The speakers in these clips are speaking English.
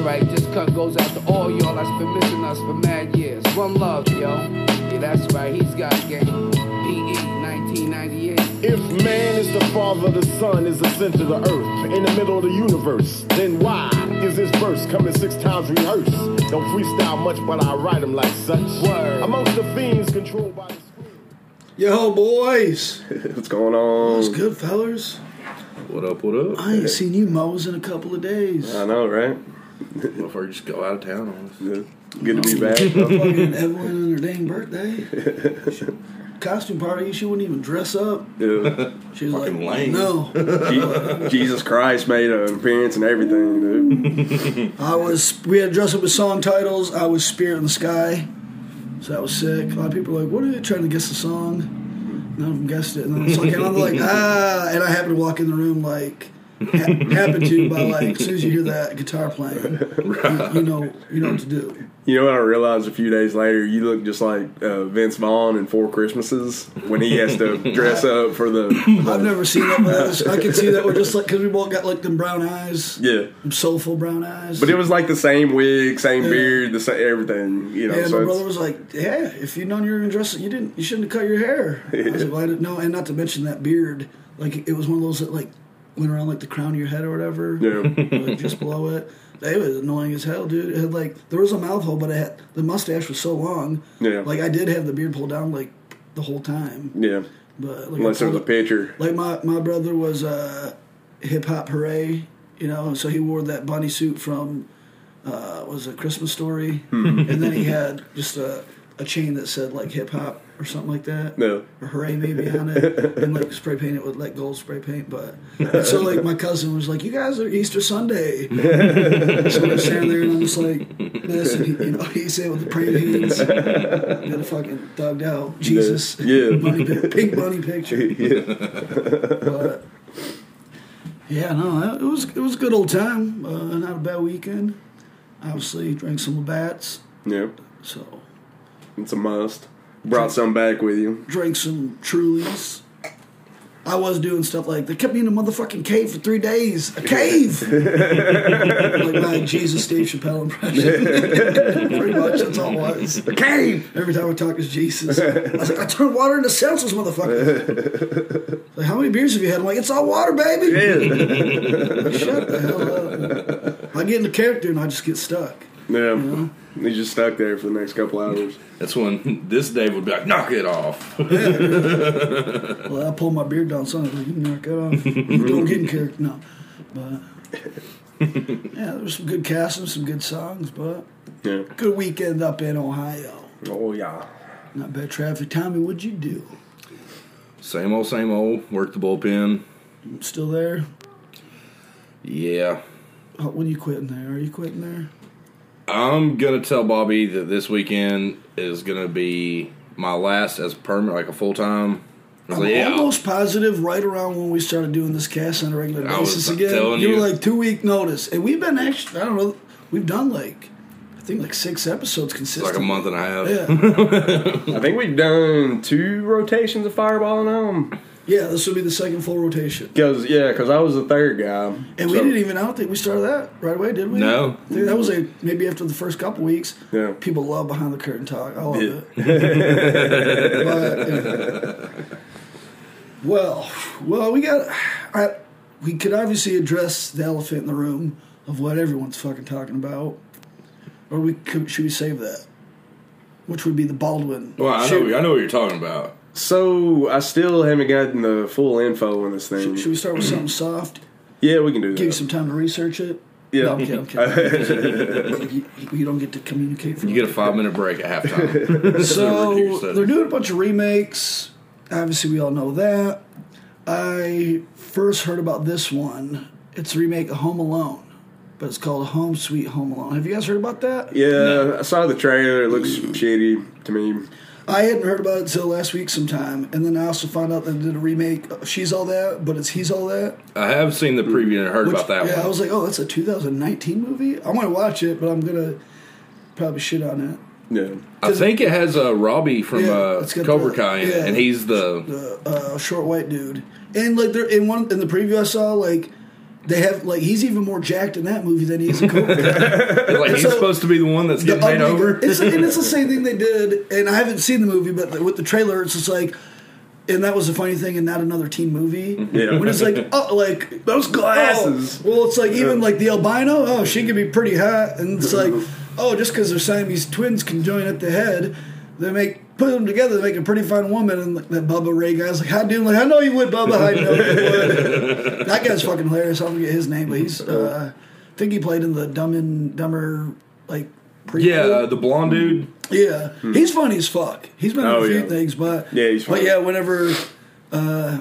right. This cut goes out to all y'all that's been missing us for mad years. One love, yo. Yeah, that's right. He's got game. PE 1998. If man is the father, the sun is the center of the earth, in the middle of the universe, then why is this verse coming six times rehearsed? Don't freestyle much, but I write them like such. Word. Amongst the fiends controlled by the screen. Yo, boys. What's going on? What's good, fellas? What up? What up? I ain't seen you mows in a couple of days. I know, right? Before you just go out of town on us. Yeah. Good to be back. Fucking Evelyn on her dang birthday. Costume party, she wouldn't even dress up. Yeah. She was Fucking like, lame. no. Jesus Christ made an appearance and everything, dude. I was, we had to dress up with song titles. I was Spirit in the Sky. So that was sick. A lot of people were like, what are you trying to guess the song? None of them guessed it. And then the song came out, they're like, ah. And I happened to walk in the room like, ha- happened to by like, as soon as you hear that guitar playing, you, you know, you know what to do. You know what I realized a few days later? You look just like uh, Vince Vaughn in Four Christmases when he has to dress up for the. I've never seen that, but I, was, I can see that we're just like because we both got like them brown eyes, Yeah. soulful brown eyes. But it was like the same wig, same Yeah. beard, the same everything. You know, and so my brother was like, "Yeah, if you'd known you were gonna dress, you didn't. You shouldn't have cut your hair." I was like, well, I didn't know, and not to mention that beard. Like it was one of those that like went around like the crown of your head or whatever, yeah. like just below it. It was annoying as hell, dude. It had like there was a mouth hole, but it had, the mustache was so long. Yeah. Like I did have the beard pulled down like the whole time, Yeah. but like Unless it was a it- picture. Like my my brother was uh, hip hop hooray, you know, so he wore that bunny suit from uh, was a Christmas story, Hmm. and then he had just a, a chain that said like hip hop or something like that, No. or hooray maybe on it, and like spray paint it with like gold spray paint. But and so like my cousin was like, "You guys are Easter Sunday," so I'm standing there and I'm just like this, and he, you know, he said with the praying hands, got a fucking thugged out Jesus, Yeah. pic- pink bunny picture. yeah. But yeah, no, it was it was a good old time. Uh, not a bad weekend. Obviously, drank some Labatt's, Yeah. so It's a must. Brought some back with you. drank some Trulies. I was doing stuff like they kept me in a motherfucking cave for three days. A cave, like my Jesus Steve Chappelle impression. Pretty much, that's all it was. A cave! Every time I talk is Jesus. I was like, I turned water into senseless, motherfucker. like, how many beers have you had? I'm like, it's all water, baby. Yeah. Shut the hell up. I get into character and I just get stuck. yeah. He's just stuck there for the next couple hours. That's when this Dave would be like, knock it off. Well, I pull my beard down, son. Like, you can knock it off. You don't get in character. No. But, yeah, there was some good casting, some good songs, but Yeah. good weekend up in Ohio. Oh, yeah. Not bad traffic. Tommy, what'd you do? Same old, same old. Work the bullpen. Still there? Yeah. Oh, when you quitting there? Are you quitting there? I'm gonna tell Bobby that this weekend is gonna be my last as permanent, like a full time. I'm almost positive right around when we started doing this cast on a regular I basis again. telling you were like two week notice, and we've been actually I don't know we've done like I think like six episodes It's consistently. like a month and a half. Yeah, I think we've done two rotations of Fireball now. Yeah. This will be the second full rotation, Cause yeah, cause I was the third guy. and we didn't even. I don't think we started that right away, did we? No. I think that was a maybe after the first couple weeks. Yeah. People love behind the curtain talk. I love Yeah. it. But, yeah. Well, well, we got. I, we could obviously address the elephant in the room of what everyone's fucking talking about, or we could, should we save that? Which would be the Baldwin. Well, I Should- know, I know what you're talking about. So I still haven't gotten the full info on this thing. Should, should we start with something soft? yeah, we can do that. Give you some time to research it. Yeah. No, I'm kidding. You, you don't get to communicate. For You get a five minute break at halftime. So they're doing a bunch of remakes. Obviously, we all know that. I first heard about this one. It's a remake of Home Alone, but it's called Home Sweet Home Alone. Have you guys heard about that? Yeah, I saw the trailer. It looks mm. shitty to me. I hadn't heard about it until last week sometime, and then I also found out that they did a remake. Of She's all that, but it's He's all that. I have seen the preview and heard Which- about that yeah, one. I was like, oh, that's a 2019 movie. I want to watch it, but I'm gonna probably shit on it. Yeah. I think it has uh, Robbie from Yeah, uh, it's got Cobra the- Kai in it, yeah. and he's the the uh, short white dude. And like there in one in the preview I saw, like they have like he's even more jacked in that movie than he is in Cobra Kai. like he's So- supposed to be the one that's The getting made ugly over. It's, and it's the same thing they did, and I haven't seen the movie, but with the trailer, it's just like, and that was the funny thing, and not another teen movie. Yeah. When it's like, oh, like Those oh, glasses. oh, well, it's like even like the albino. Oh, she can be pretty hot, and it's like, oh, just because they're Siamese twins can join at the head, they make put them together, to make a pretty fine woman. And that Bubba Ray guy's like, how do? Like, I know you would, Bubba. I know you would. that guy's fucking hilarious. I'll forget his name, but he's. Uh, I think he played in the Dumb and Dumber like. Prequel. yeah, uh, the blonde dude. Yeah, he's funny as fuck. He's been in Oh, a few yeah. things, but Yeah, he's funny. But yeah, whenever uh,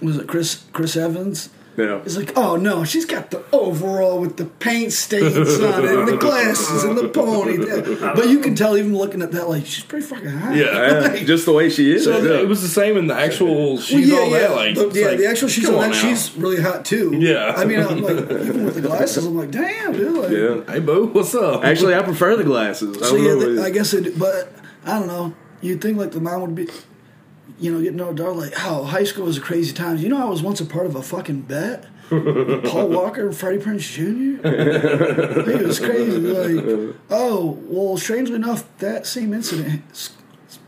was it Chris Chris Evans? Yeah. He's like, oh no, she's got the overall with the paint stains on it, and the glasses, and the pony. But you can tell even looking at that, like she's pretty fucking hot. Yeah. Yeah, just the way she is. So yeah. It was the same in the actual. Well, yeah, all yeah, that. Like, the, yeah. like, the actual she's on on that. She's really hot too. Yeah. I mean, I'm like, even with the glasses, I'm like, damn, dude. Like, yeah. Hey, boo, what's up? Actually, I prefer the glasses. I So don't yeah, know. the, I guess it. But I don't know. You'd think like the mom would be, you know, getting to know a daughter like, oh, high school was a crazy time. You know, I was once a part of a fucking bet. Paul Walker and Freddie Prinze Jr. it was crazy. Like, oh, well, strangely enough, that same incident is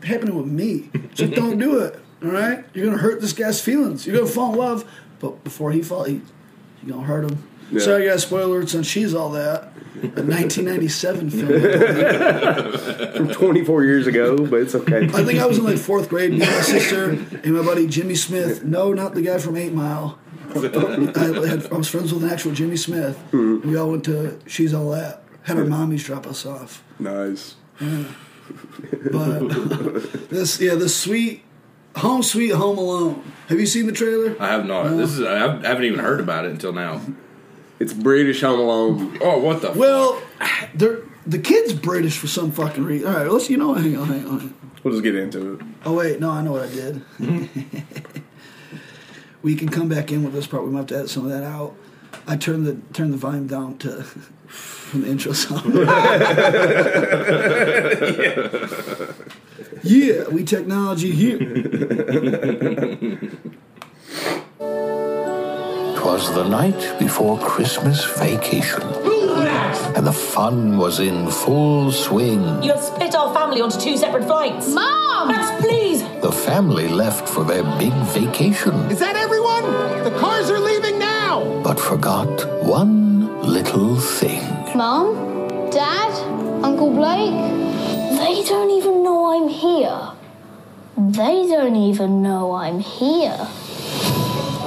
happening with me. So don't do it. All right, you're gonna hurt this guy's feelings. You're gonna fall in love, but before he fall, he, you're gonna hurt him. Yeah. Sorry, guys. Spoiler alerts on She's All That, a 1997 film. from 24 years ago, but it's okay. I think I was in like fourth grade. Me and my sister and my buddy Jimmy Smith. No, not the guy from Eight Mile. I, had, I was friends with an actual Jimmy Smith. Mm-hmm. We all went to She's All That. Had our mommies drop us off. nice. But this, yeah, this sweet Home Sweet Home Alone. Have you seen the trailer? I have not. This is. I haven't even heard about it until now. It's British Home Alone. Oh, what the? Well, they're, the kid's British for some fucking reason. All right, let's. You know, what? hang on, hang on. We'll just get into it. Oh wait, no, I know what I did. we can come back in with this part. We might have to edit some of that out. I turned the turned the volume down to from the intro song. yeah, we technology here. Twas the night before Christmas vacation. And the fun was in full swing. You have split our family onto two separate flights. Mom! Max, please! The family left for their big vacation, Is that everyone? The cars are leaving now! but forgot one little thing. Mom? Dad? Uncle Blake? They don't even know I'm here. They don't even know I'm here.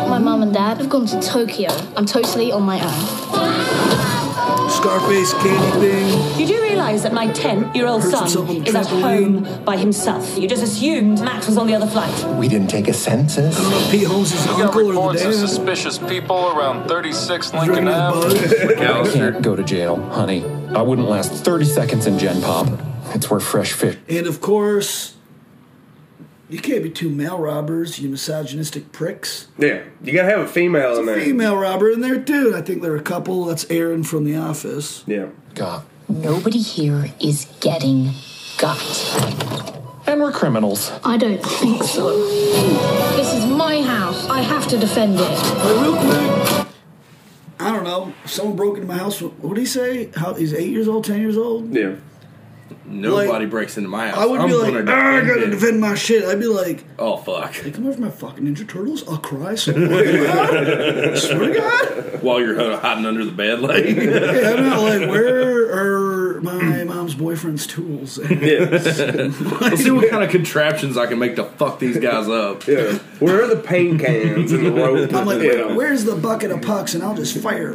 My mum and dad have gone to Tokyo. I'm totally on my own. Scarface candy thing. You do realise that my 10 year old son himself on the is at trampoline. home by himself. You just assumed Max was on the other flight. We didn't take a census. I don't know Pete Holmes is the We got uncle or reports of dad. suspicious people around 36 Lincoln that Ave. bug. McAllister. Go to jail, honey. I wouldn't last 30 seconds in Gen Pop. It's where fresh fish. And of course, you can't be two male robbers, you misogynistic pricks. Yeah, you gotta have a female in there. Female robber in there too. I think there are a couple. That's Aaron from The Office. Yeah. God. Nobody here is getting got. And we're criminals. I don't think so. This is my house. I have to defend it. But real quick, I don't know. Someone broke into my house, what did he say? How he's eight years old, ten years old? Yeah. Nobody Like, breaks into my house. I would I'm be like, "Ah, I gotta it." defend my shit. I'd be like, Oh fuck! hey, come over my fucking Ninja Turtles. I'll cry. So swear to God. While you're hiding under the bed, like Hey, I'm not like, where are my mom's boyfriend's tools? let's see what kind of contraptions I can make to fuck these guys up. Yeah. Where are the paint cans and the rope? I'm like, you Where, know? where's the bucket of pucks? And I'll just fire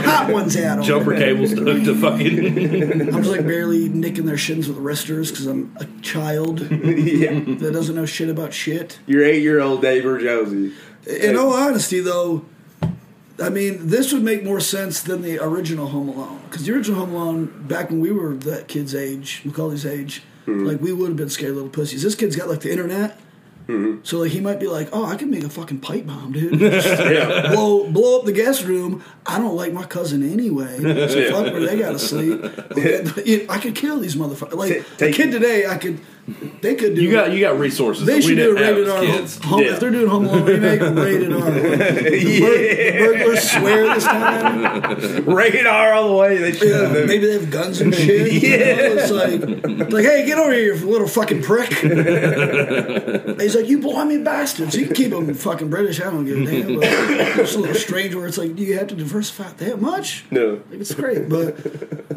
hot ones at them. Jumper cables hooked to fucking. I'm just like barely nicking their shins with wristers because I'm a child yeah. that doesn't know shit about shit. Your eight year old Dave or Josie. In all honesty, though, I mean, this would make more sense than the original Home Alone. Because the original Home Alone, back when we were that kid's age, Macaulay's age, mm-hmm. like we would have been scared little pussies. This kid's got like the internet. Mm-hmm. So like he might be like, oh, I can make a fucking pipe bomb, dude. Yeah. blow blow up the guest room. I don't like my cousin anyway. So fuck where they gotta sleep. I could kill these motherfuckers. Like a kid today, I could they could do. You got you got resources. They should we do a rated R. kids. Home, Yeah. If they're doing Home Alone remake, rated R. The, bur- burglars swear this time. Rated R all the way. They should. Yeah, maybe they have guns and shit. you know? It's like, like, hey, get over here, you little fucking prick. He's like, you blimey bastards. You can keep them fucking British. I don't give a damn. But it's a little strange where it's like, do you have to diversify that much? No. Like, it's great, but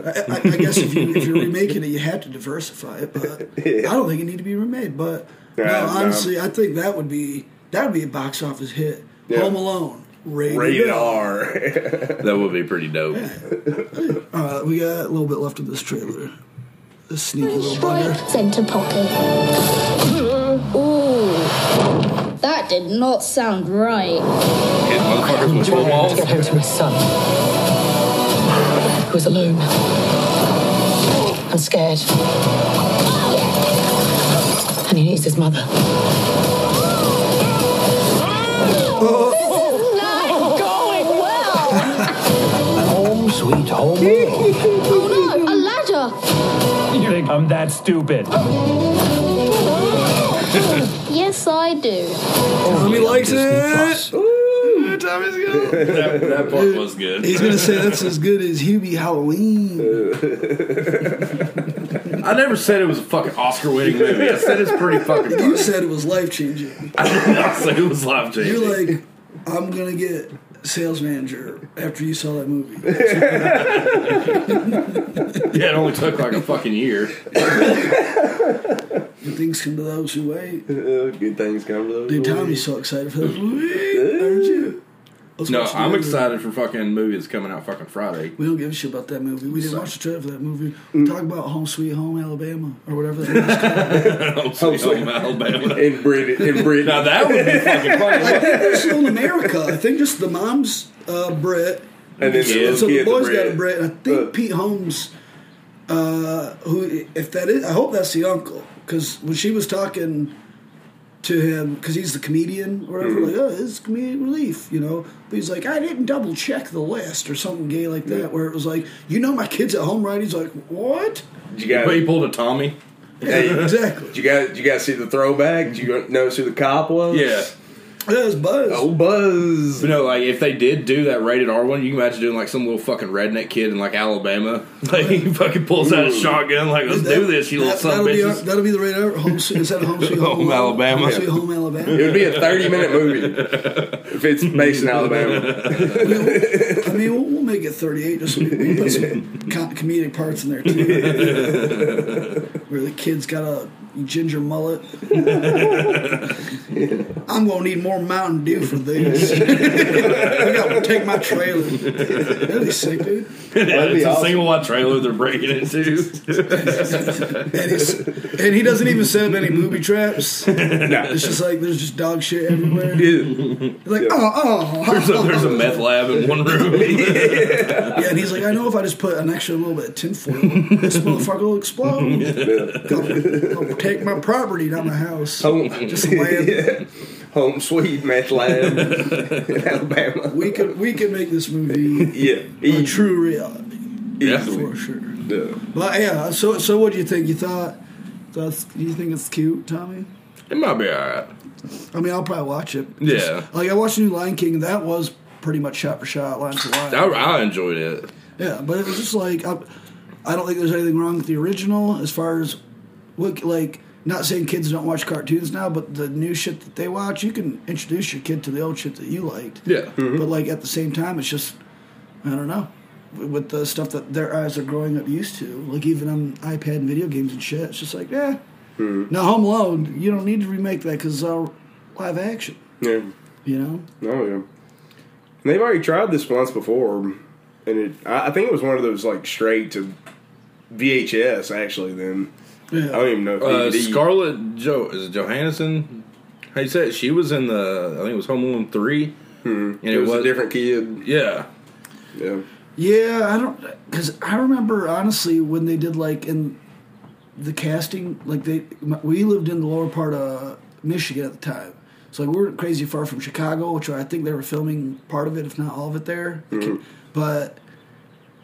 I, I, I guess if you if you're remaking it, you have to diversify it. But I don't think it need to be remade. But no, Nah, nah. honestly, I think that would be that would be a box office hit. Yeah. Home Alone, rated, Rated R. R. That would be pretty dope. All right, we got a little bit left of this trailer. This sneaky little Destroy bugger. Center Pocket. Ooh. That did not sound right. Hit motherfuckers with full to get home to his son, who is was alone and scared. And he needs his mother. This is not going well. Home sweet home alone. Oh no, a ladder. You think I'm that stupid? Yes, I do. Tommy likes it. Plus. Ooh, Tommy's good. That, that part was good. He's gonna say that's as good as Hubie Halloween. I never said it was a fucking Oscar-winning movie. I said it's pretty fucking. You said it was life changing. I did not say it was life changing. You're like, I'm gonna get sales manager after you saw that movie. yeah, it only took like a fucking year. Good things come to those who wait. Uh, Good things come to those. Who wait. Dude, who Tommy's so excited for that movie. Aren't you? Let's No, I'm movie. excited for fucking movie that's coming out fucking Friday. We don't give a shit about that movie. We didn't watch the trailer for that movie. We talk about Home Sweet Home Alabama or whatever that movie's called. Home Sweet Home Alabama. In Britain, in Britain. Now that would be fucking I funny. think they're still in America. I think just the mom's uh, Brit. And then so, the so the kid's a boys got a Brit. Brit. And I think Uh. Pete Holmes, uh, who, if that is, I hope that's the uncle. Because when she was talking to him, because he's the comedian or whatever, Mm-hmm. like, oh, this is comedic relief, you know. But he's like, I didn't double check the list or something gay like that, where it was like, you know, my kid's at home, right? He's like, what? Did You got. But he pulled a Tommy. Hey, Exactly. Did you got? Did you guys see the throwback? Did you notice who the cop was? Yeah. That was Buzz. Oh, Buzz. But no, like if they did do that rated R one, you can imagine doing like some little fucking redneck kid in like Alabama. Like he fucking pulls out a shotgun, like let's do this, you little That- son of that'll, be, bitches. that'll be the radar. Home, is that Home Sweet Home, Home Alabama. Home Sweet Home Alabama. It would be a thirty-minute movie if it's based in Alabama. I mean, we'll, we'll make it 38 just so we can put some comedic parts in there too. Where the kid's got a ginger mullet. I'm gonna need more Mountain Dew for this. I gotta take my trailer. That'd be sick, dude. That'd be it's a single wide trailer they're breaking into. And, and he doesn't even set up any booby traps. It's just like there's just dog shit everywhere. Like, oh oh, oh, oh. there's, a, oh, there's a meth lab in one room. Yeah, and he's like, I know if I just put an extra little bit of tinfoil, this motherfucker will explode. Go, go take my property, not my house. Home, Just land. yeah. Home sweet meth lab in Alabama. We could we could make this movie Yeah, a true reality easily. for sure. Yeah. But yeah, so so what do you think? You thought? Thought you think it's cute, Tommy? it might be alright. I mean, I'll probably watch it. Yeah. like I watched the new Lion King. That was pretty much shot for shot, line for line. I, I enjoyed it. Yeah, but it was just like I, I don't think there's anything wrong with the original as far as what like not saying kids don't watch cartoons now, but the new shit that they watch, you can introduce your kid to the old shit that you liked. Yeah. Mm-hmm. But like at the same time, it's just I don't know with the stuff that their eyes are growing up used to, like even on iPad and video games and shit. It's just like yeah. Now Home Alone, you don't need to remake that because it's uh, all live action. Yeah. You know. Oh yeah. And they've already tried this once before, and it. I I think it was one of those like straight to VHS actually. Then I don't even know if Uh, Scarlett Jo is it Johansson? Mm-hmm. How you say it? She was in the I think it was Home Alone three. Mm-hmm. And it was a different kid. Yeah. Yeah. Yeah, I don't because I remember honestly when they did like in the casting, like they we lived in the lower part of Michigan at the time, so like we weren't crazy far from Chicago, which I think they were filming part of it, if not all of it there. Mm-hmm. But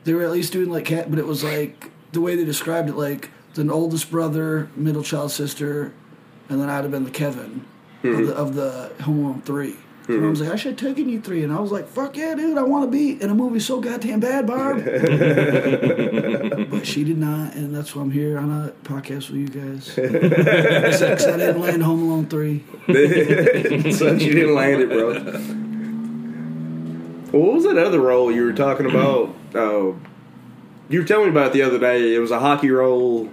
they were at least doing like cat, but it was like the way they described it, like the oldest brother, middle child sister, and then I'd have been the Kevin of, the, of the Home Alone 3. And I was like, I should have taken you three. And I was like, fuck yeah, dude, I want to be in a movie so goddamn bad, Barb. but she did not, and that's why I'm here on a podcast with you guys. Because I didn't land Home Alone 3. Son, you didn't land it, bro. Well, what was that other role you were talking about? Uh, you were telling me about it the other day. It was a hockey role.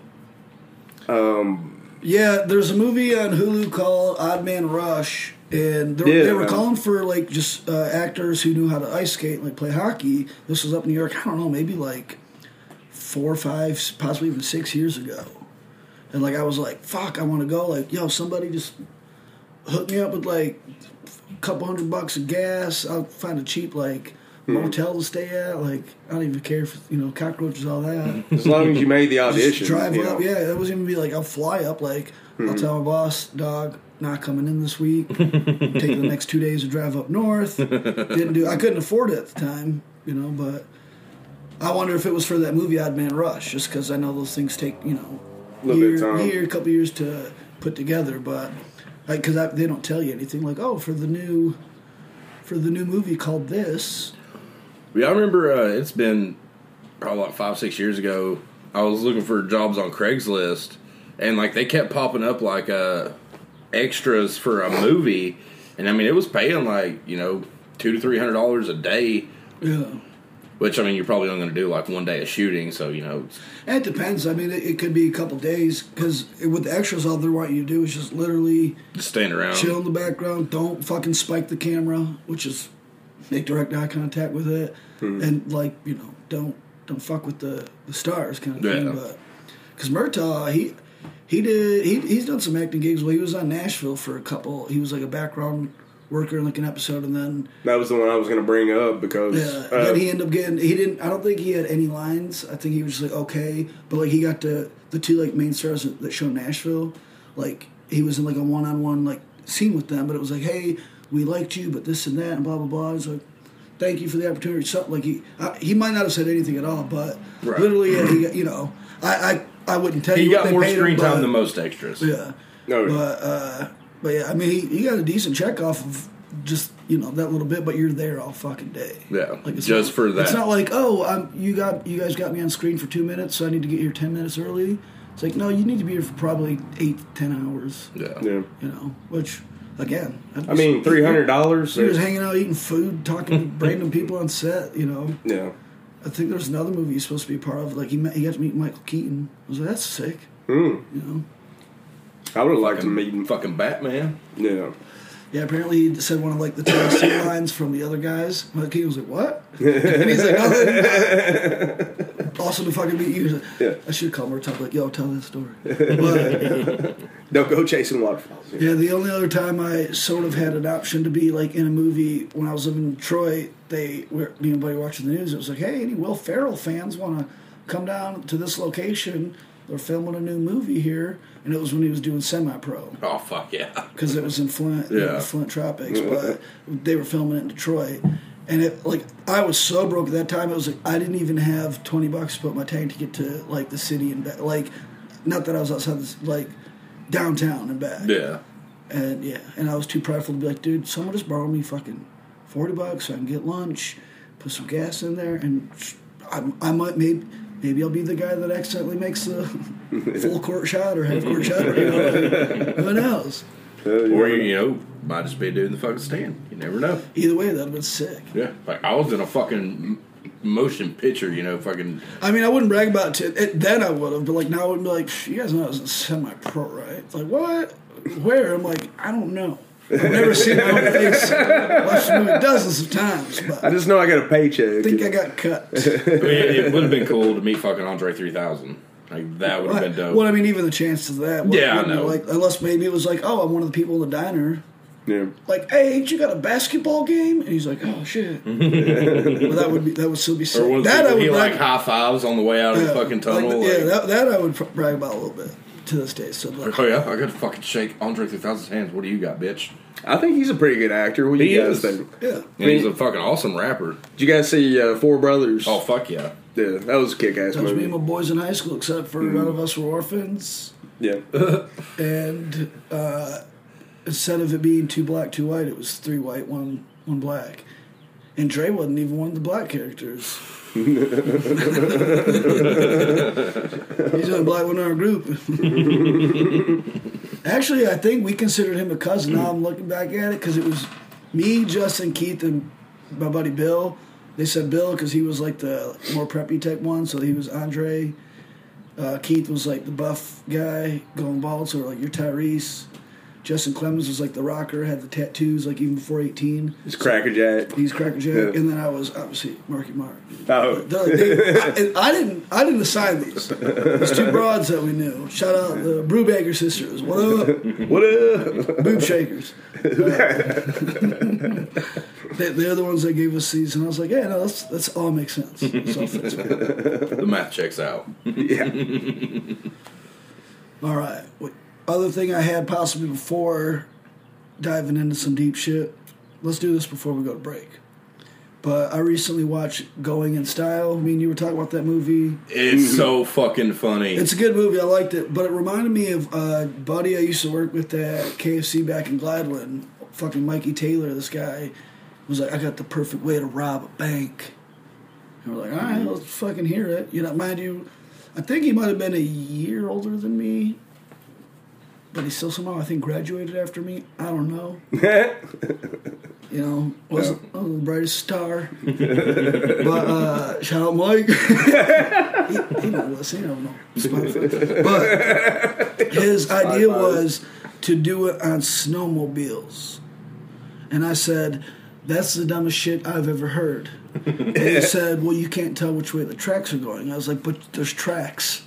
Um, Yeah, there's a movie on Hulu called Odd Man Rush, and they, were- Yeah, they were calling for like just uh, actors who knew how to ice skate, and like play hockey. This was up in New York. I don't know, maybe like four, or five, possibly even six years ago. And like I was like, "Fuck, I want to go." Like, yo, somebody just hook me up with like a couple hundred bucks of gas. I'll find a cheap like. Motel to stay at. Like, I don't even care if you know cockroaches, all that. as long as you made the audition. Just drive you up, know. yeah. It wasn't even be like I'll fly up. Like I'll Mhm. tell my boss, dog, not coming in this week. Take the next two days to drive up north. Didn't do. I couldn't afford it at the time, you know. But I wonder if it was for that movie Odd Man Rush, just because I know those things take you know Little bit year, of time. year, couple years to put together. But like, because they don't tell you anything. Like, oh, for the new, for the new movie called this. Yeah, I remember uh, it's been probably like five, six years ago. I was looking for jobs on Craigslist, and like they kept popping up like uh, extras for a movie, and I mean it was paying like you know two to three hundred dollars a day. Yeah. Which I mean you're probably only going to do like one day of shooting, so you know. it depends. I mean, it, it could be a couple days because with the extras, all they want you to do is just literally Just stand around. chill in the background. Don't fucking spike the camera, which is make direct eye contact with it, Hmm. and like you know, don't don't fuck with the, the stars kind of Yeah. thing. But because Murtaugh, he he did he, he's done some acting gigs. Well, he was on Nashville for a couple. He was like a background worker in like an episode, and then That was the one I was going to bring up because yeah, uh, then he ended up getting. He didn't. I don't think he had any lines. I think he was just like okay, but like he got to the two like main stars that that show Nashville. Like he was in like a one on one like scene with them, but it was like, hey, we liked you, but this and that and blah blah blah. It's like, thank you for the opportunity. Something like he I, he might not have said anything at all, but Right. literally, yeah, he you know, I I, I wouldn't tell He you. what got they more paid him, screen time but- than most extras. Yeah. No. But uh, but yeah, I mean, he, he got a decent check off of just you know that little bit, but you're there all fucking day. Yeah, Like it's just not- for that. It's not like oh, um, you got you guys got me on screen for two minutes, so I need to get here ten minutes early. It's like no, you need to be here for probably eight ten hours. Yeah, yeah. You know, which again, I'd I mean, three hundred dollars. He was hanging out eating food, talking to random people on set. You know, Yeah. I think there's another movie he's supposed to be part of. Like he met, he got to meet Michael Keaton. I was like, that's sick. Hmm. You know. I would have liked to meet him. Fucking Batman. Yeah. Yeah, apparently he said one of like the Tennessee lines from the other guys. Michael Keaton was like, "What?" and he's like, "Nothing." awesome to fucking meet you. Like, Yeah. I should call Murtaugh. Like, yo, tell that story. But, Don't go chasing waterfalls. yeah, the only other time I sort of had an option to be like in a movie when I was living in Detroit, they were me and buddy watching the news. It was like, hey, any Will Ferrell fans want to come down to this location? They're filming a new movie here, and it was when he was doing semi-pro Oh fuck yeah. because it was in Flint, you know, Yeah. Flint Tropics, but they were filming it in Detroit. And it like I was so broke at that time. It was like I didn't even have twenty bucks to put my tank to get to like the city and back. Like, not that I was outside this like downtown and back. Yeah. And yeah, and I was too prideful to be like, dude, someone just borrow me fucking forty bucks so I can get lunch, put some gas in there, and I, I might maybe maybe I'll be the guy that accidentally makes the full court shot or half court shot. You know? Who knows? Or you, you know, might just be a dude in the fucking stand. You never know. Either way, that'd have been sick. Yeah. Like I was in a fucking motion picture, you know, fucking I mean, I wouldn't brag about it. it then I would have, but like now I would be like, "Psh, you guys know I was a semi-pro, right? It's like what? Where? I'm like, I don't know. I've never seen my own face. Watched the movie dozens of times, but I just know I got a paycheck. I think I got cut. I mean, it would have been cool to meet fucking Andre 3000. Like that would have been dope. Well, I mean, even the chances of that. would- Yeah, I know. Like, unless maybe it was like, oh, I'm one of the people in the diner. Yeah. Like, hey, ain't you got a basketball game? And he's like, oh shit. well, that would be that would still be sick. or was that I would he brag- like high fives on the way out of the yeah, fucking like, tunnel? yeah, like- that, that I would brag about a little bit to this day. So like, Oh yeah, I got to fucking shake Andre 3000's hands. What do you got, bitch? I think he's a pretty good actor. What do He you guys is. think? yeah. And he's a fucking awesome rapper. Did you guys see uh, Four Brothers? Oh fuck yeah. Yeah, that was a kick-ass That was me and my boys in high school, except for none of us were orphans. Yeah, And uh, instead of it being two black, two white, it was three white, one one black. And Dre wasn't even one of the black characters. He's the only black one in our group. Actually, I think we considered him a cousin. Now I'm looking back at it because it was me, Justin, Keith, and my buddy Bill. They said Bill because he was like the more preppy type one, so he was Andre. Uh, Keith was like the buff guy going bald, so like you're Tyrese. Justin Clemens was like the rocker, had the tattoos like even before 18. it's Cracker Jack. He's Cracker Jack, Yeah. and then I was obviously Marky Mark. Oh, They're like, they- I, and I didn't. I didn't assign these. There's two broads that we knew. Shout out the Brubaker sisters. What up? what up? Boob shakers. they, they're the ones that gave us these, and I was like, yeah, no, that's that's all makes sense. It's all fits. The math checks out. yeah, All right. What, other thing I had possibly before diving into some deep shit. Let's do this before we go to break. But I recently watched Going in Style. I mean, you were talking about that movie. It's so fucking funny. It's a good movie. I liked it, but it reminded me of a buddy I used to work with at KFC back in Gladwin. Fucking Mikey Taylor. This guy was like, "I got the perfect way to rob a bank." And we're like, "All right, let's fucking hear it." You know, mind you, I think he might have been a year older than me, but he still somehow I think graduated after me. I don't know. You know, wasn't, wasn't the brightest star. but uh, shout out Mike. he, he don't listen. He don't know Spotify. But his idea was to do it on snowmobiles, and I said, "That's the dumbest shit I've ever heard." And he said, "Well, you can't tell which way the tracks are going." I was like, "But there's tracks."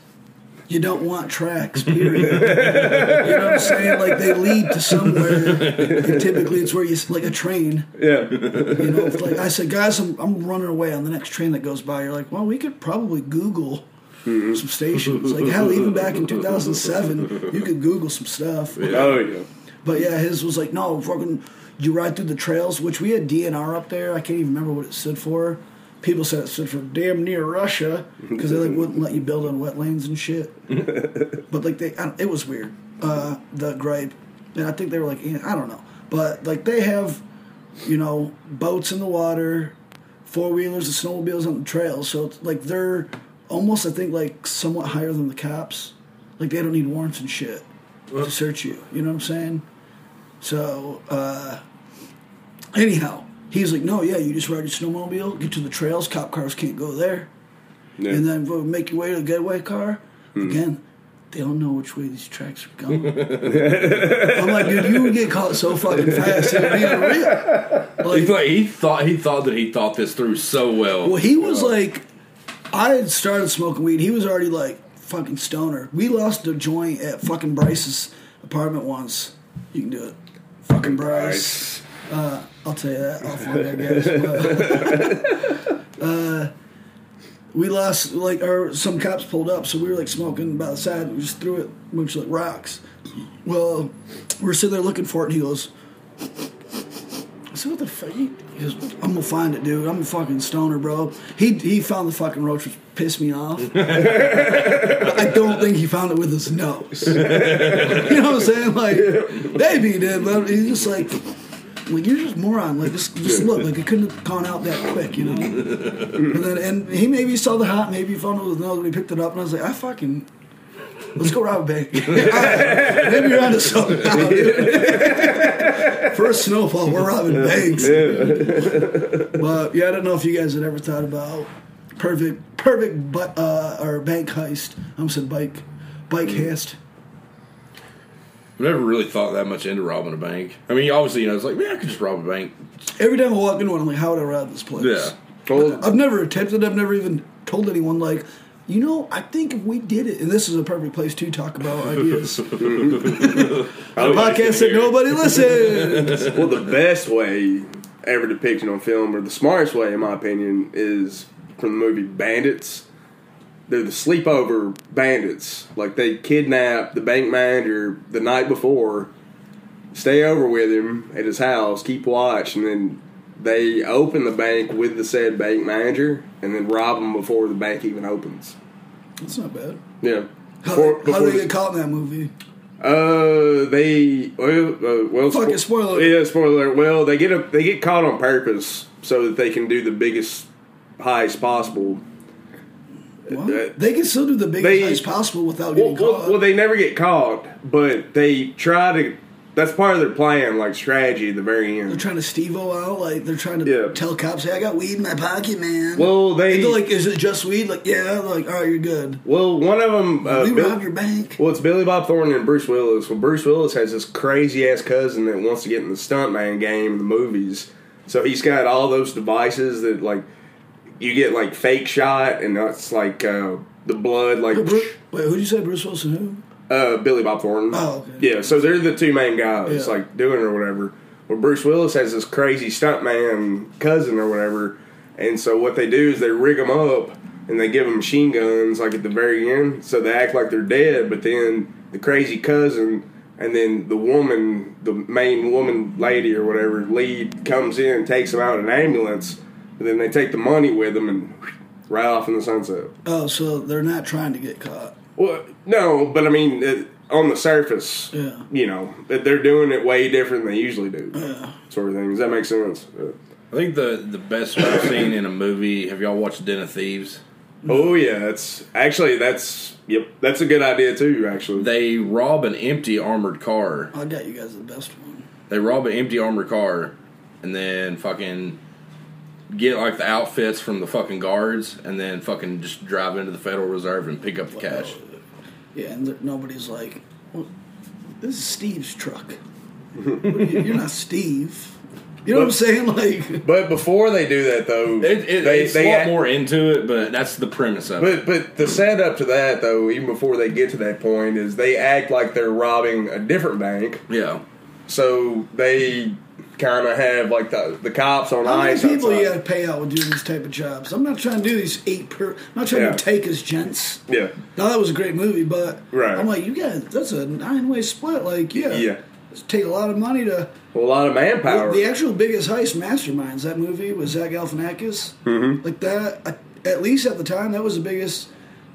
You don't want tracks, period. you know what I'm saying? Like they lead to somewhere. And typically, it's where you like a train. yeah. You know, like I said, guys, I'm, I'm running away on the next train that goes by. You're like, well, we could probably Google some stations. Like hell, even back in 2007, you could Google some stuff. Oh yeah. But yeah, his was like, no, fucking, you ride through the trails, which we had DNR up there. I can't even remember what it stood for. People said it stood for damn near Russia because they like wouldn't let you build on wetlands and shit. but like they, I it was weird. Uh, the gripe, and I think they were like, I don't know, but like they have, you know, boats in the water, four wheelers and snowmobiles on the trails. So it's like they're almost, I think, like somewhat higher than the cops. Like they don't need warrants and shit to search you. You know what I'm saying? So, uh, anyhow, he's like, no, yeah, you just ride your snowmobile, get to the trails, cop cars can't go there, Yeah. and then make your way to the getaway car. Hmm. Again, they don't know which way these tracks are going. I'm like, dude, you would get caught so fucking fast. It would be unreal. Like he thought he thought that he thought this through so well. Well, he was like, I had started smoking weed. He was already like fucking stoner. We lost a joint at fucking Bryce's apartment once. You can do it. Fucking Bryce. Uh, I'll tell you that off I guess. But, uh, we lost like our some cops pulled up, so we were like smoking by the side. We just threw it a bunch of like rocks. Well, we're sitting there looking for it, and he goes, I said, what the fuck? He goes, I'm gonna find it, dude. I'm a fucking stoner, bro. He he found the fucking roach, which pissed me off. I don't think he found it with his nose. you know what I'm saying? Like, maybe he did, but he's just like, like you're just a moron. Like, just just look, like it couldn't have gone out that quick, you know. And then and he maybe saw the hot, maybe he found it with when he picked it up, and I was like, I fucking. Let's go rob a bank. Maybe you're onto something. now, dude. First snowfall, we're robbing banks. but yeah, I don't know if you guys had ever thought about perfect, perfect, but uh, or bank heist. I'm saying bike, bike heist. I've never really thought that much into robbing a bank. I mean, obviously, you know, it's like, man, I could just rob a bank. Every time I walk into one, I'm like, how would I rob this place? Yeah. But I've never attempted. I've never even told anyone like. You know, I think if we did it, and this is a perfect place to talk about ideas. a podcast that nobody listens. well, the best way ever depicted on film, or the smartest way, in my opinion, is from the movie Bandits. They're the sleepover bandits. Like they kidnap the bank manager the night before, stay over with him at his house, keep watch, and then they open the bank with the said bank manager and then rob them before the bank even opens. That's not bad. Yeah. How, Before- they, how before they get caught in that movie? Uh, they well, uh, well, Fuck it, spoiler. Yeah, spoiler. Well, they get a, they get caught on purpose so that they can do the biggest heist possible. Uh, they can still do the biggest they- heist possible without Well, getting caught. well, they never get caught, but they try to. That's part of their plan, like strategy at the very end. they're trying to Steve-O out, like they're trying to Yeah. tell cops, "Hey, I got weed in my pocket, man." Well, they- And they're like, "Is it just weed?" Like, yeah. Like, all right, you're good. Well, one of them. Uh, we Bill- robbed your bank. Well, it's Billy Bob Thornton and Bruce Willis. Well, Bruce Willis has this crazy ass cousin that wants to get in the stuntman game in the movies. So he's got all those devices that like you get like fake shot, and that's like uh, the blood like. Wait, Bru- wait, who'd you say, Bruce Wilson? Who? Uh, Billy Bob Thornton. Oh, okay. Yeah, so they're the two main guys, Yeah. like doing it or whatever. Well, Bruce Willis has this crazy stuntman cousin or whatever, and so what they do is they rig them up and they give them machine guns like at the very end, so they act like they're dead. But then the crazy cousin and then the woman, the main woman lady or whatever lead comes in, and takes them out in an ambulance, and then they take the money with them and right off in the sunset. Oh, so they're not trying to get caught. Well, no, but I mean, it, on the surface, Yeah. you know, they're doing it way different than they usually do, Yeah. sort of thing. Does that make sense? Uh, I think the the best I've seen in a movie. Have y'all watched Den of Thieves? oh yeah, that's actually that's yep, that's a good idea too. Actually, They rob an empty armored car. I got you guys the best one. They rob an empty armored car, and then fucking get like the outfits from the fucking guards, and then fucking just drive into the Federal Reserve and pick up the cash. Yeah, and there, nobody's like, well, this is Steve's truck. You, you're not Steve. You know what I'm saying? Like, but before they do that though, It, it, they it's they a lot act- more into it, but that's the premise of it. But but the setup to that though, even before they get to that point, is they act like they're robbing a different bank. Yeah. So they kind of have like the the cops on how many people outside. you got to pay out with doing these type of jobs? I'm not trying to do these eight per. I'm not trying Yeah. to take as gents. Yeah. Now that was a great movie, but Right. I'm like, you guys, that's a nine way split. Like, yeah, Yeah. It's take a lot of money to. Well, a lot of manpower. The, the actual biggest heist masterminds that movie was Zach Galifianakis. Mhm. Like that, at least at the time, that was the biggest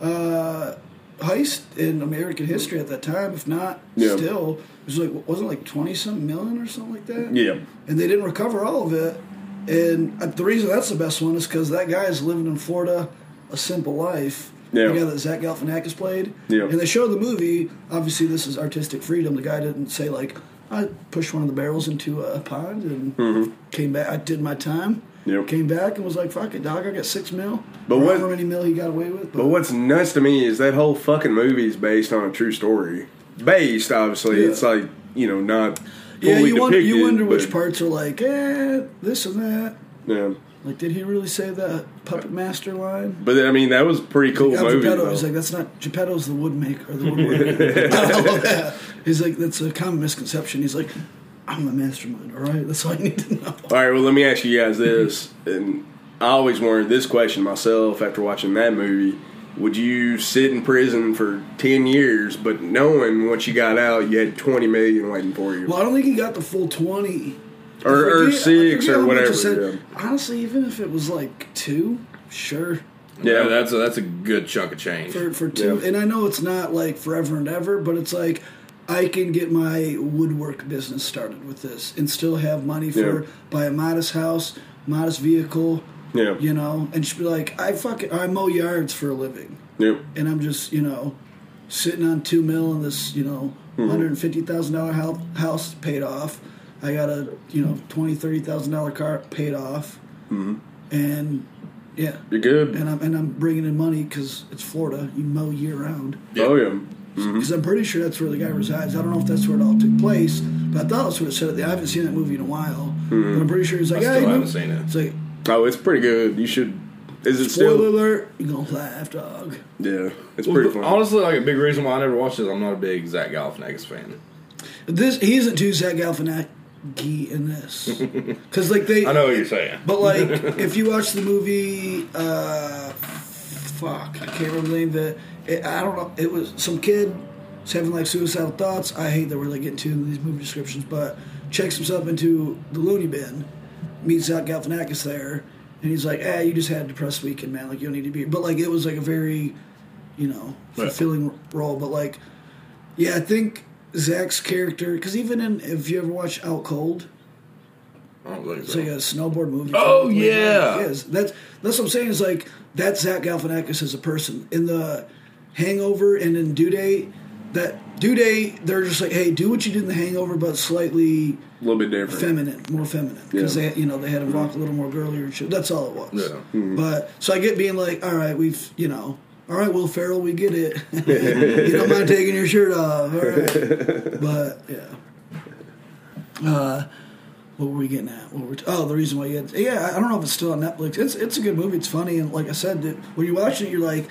uh, heist in American history at that time. If not, Yeah. still, it was like wasn't it like twenty something million or something like that. Yeah. and they didn't recover all of it. And uh, the reason that's the best one is because that guy is living in Florida a simple life. Yeah. The guy that Zach Galifianakis played. Yeah. And they show the movie. Obviously, this is artistic freedom. The guy didn't say like, "I pushed one of the barrels into a pond and Mhm. came back. I did my time." Yep. Came back and was like, "Fuck it, dog. I got six mil." But what- However many mil he got away with. But what's nuts to me is that whole fucking movie is based on a true story. Based, obviously, Yeah. it's like you know not. yeah, you wonder, you depicted, wonder which parts are like, eh, this and that. Yeah, Like, did he really say that puppet master line? but I mean that was a pretty cool movie. Geppetto, he's like, that's not Geppetto's the wood maker or the woodworker. I love that. He's like, that's a common misconception. He's like, I'm the mastermind. All right, that's all I need to know. All right, well, let me ask you guys this, and I always wondered this question myself after watching that movie. Would you sit in prison for ten years, but knowing once you got out, you had twenty million waiting for you, Well, I don't think he got the full twenty. or, or forget- six, or how much it whatever? said. yeah. Honestly, even if it was like two, sure. Yeah, that's a, that's a good chunk of change. for for two. And I know it's not like forever and ever, but it's like I can get my woodwork business started with this and still have money for Yeah. buy a modest house, modest vehicle. Yeah. You know, and just be like, I fucking I mow yards for a living, Yep. and I'm just you know sitting on two mil in this you know Mhm. hundred and fifty thousand dollar house paid off. I got a you know twenty thirty thousand dollar car paid off, hmm and yeah, You're good. and I'm and I'm bringing in money because it's Florida. You mow year round. Oh yeah. Mhm. Because I'm pretty sure that's where the guy resides. I don't know if that's where it all took place, but I thought that's what it said. I haven't seen that movie in a while, Mhm. but I'm pretty sure he's like, I still you know, haven't seen it. It's like Oh, it's pretty good. You should. Is it spoiler still? alert. You gonna laugh, dog? Yeah, it's Well, pretty fun. Honestly, like a big reason why I never watched it is I'm not a big Zach Galifianakis fan. This he isn't too Zach Galifianakis in this because like they. I know what you're saying. But like, if you watch the movie, uh, fuck, I can't remember the name of it. It. I don't know. It was some kid was having like suicidal thoughts. I hate that we're like getting into these movie descriptions, but checks himself into the loony bin, meets Zach Galifianakis there, and he's like, "Ah, you just had a depressed weekend, man. Like you don't need to be." But like it was like a very, you know, fulfilling role. But like, yeah, I think Zach's character because even in if you ever watch Out Cold, I it's so. like a snowboard movie. Oh, yeah. is. That's that's what I'm saying. Is like that's Zach Galifianakis as a person in the Hangover and in Due Date. That Due Date, they're just like, hey, do what you did in the Hangover, but slightly A little bit different. feminine, more feminine, because Yeah. they, you know, they had him rock a little more girlier shit. That's all it was. Yeah. Mm-hmm. But so I get being like, all right, we've, you know, all right, Will Ferrell, we get it. you don't mind taking your shirt off, all right? But yeah. Uh, what were we getting at? What were we t- oh, the reason why you had yeah, I don't know if it's still on Netflix. It's it's a good movie. It's funny and like I said, it, when you watch it, you're like,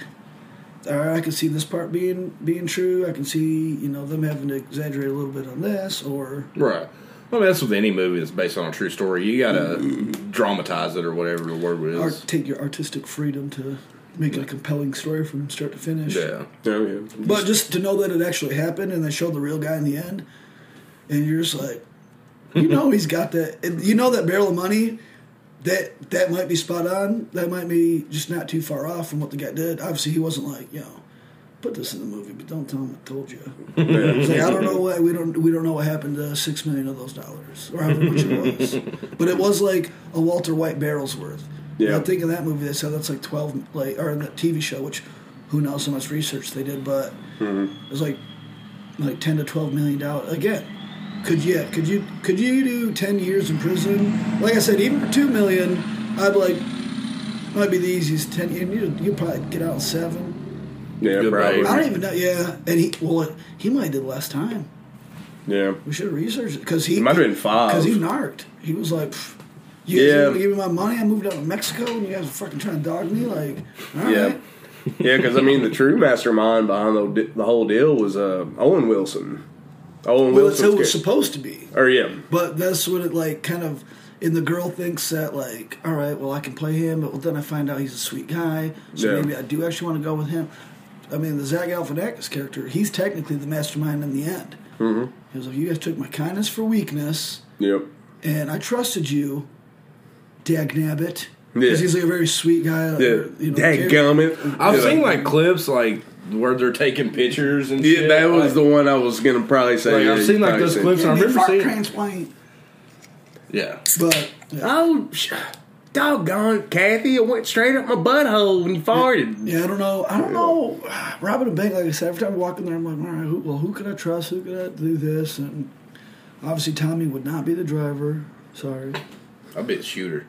I can see this part being being true. I can see you know them having to exaggerate a little bit on this, or Right. I mean, that's with any movie that's based on a true story. You gotta dramatize it or whatever the word is. art, take your artistic freedom to make it a compelling story from start to finish. Yeah. Oh, yeah. But just to know that it actually happened and they showed the real guy in the end, and you're just like, you know, he's got that. You know that barrel of money. That that might be spot on. That might be just not too far off from what the guy did. Obviously, he wasn't like, you know, put this in the movie, but don't tell him I told you. Like, I don't know what we don't we don't know what happened to six million of those dollars or however much it was, but it was like a Walter White barrel's worth. Yeah. I think in that movie they said that's like twelve like or in that TV show, which who knows how much research they did, but mm-hmm. it was like like ten to twelve million dollars again. Could you could you could you do ten years in prison? Like I said, even for two million, I'd be like might be the easiest ten. You you you'd probably get out in seven. Yeah, Good probably. behavior. I don't even know. Yeah, and he well he might have did less time. Yeah. We should have researched it because he It might have been five. because he narked. He was like, "You guys Yeah. want give me my money? I moved out to Mexico, and you guys are fucking trying to dog me." Like, all right. Yeah. Yeah, because I mean, the true mastermind behind the, the whole deal was uh, Owen Wilson. Owen Well, that's Wilson. how it was supposed to be. Or yeah, But that's what it like kind of, and the girl thinks that like, all right, well I can play him, but well, then I find out he's a sweet guy, so Yeah. maybe I do actually want to go with him. I mean, the Zach Galifianakis character, he's technically the mastermind in the end. Mm-hmm. He was like, you guys took my kindness for weakness, yep. and I trusted you, Dag Nabbit. Yeah. He's like a very sweet guy. Yeah, or, you know, character. Dadgummit. I've Yeah. seen like clips like where they're taking pictures and Yeah, shit. that was like, the one I was gonna probably say. Like, yeah, I've you seen, like, those said. clips and I Give me remember seeing. transplant. Yeah. But yeah. Oh, sh- doggone, Kathy! It went straight up my butthole when you farted. Yeah, I don't know. I don't know. Robbing a bank, like I said, every time I walk in there, I'm like, all right, who, well, who could I trust? Who could I do this? And obviously, Tommy would not be the driver. Sorry. I'll be the shooter.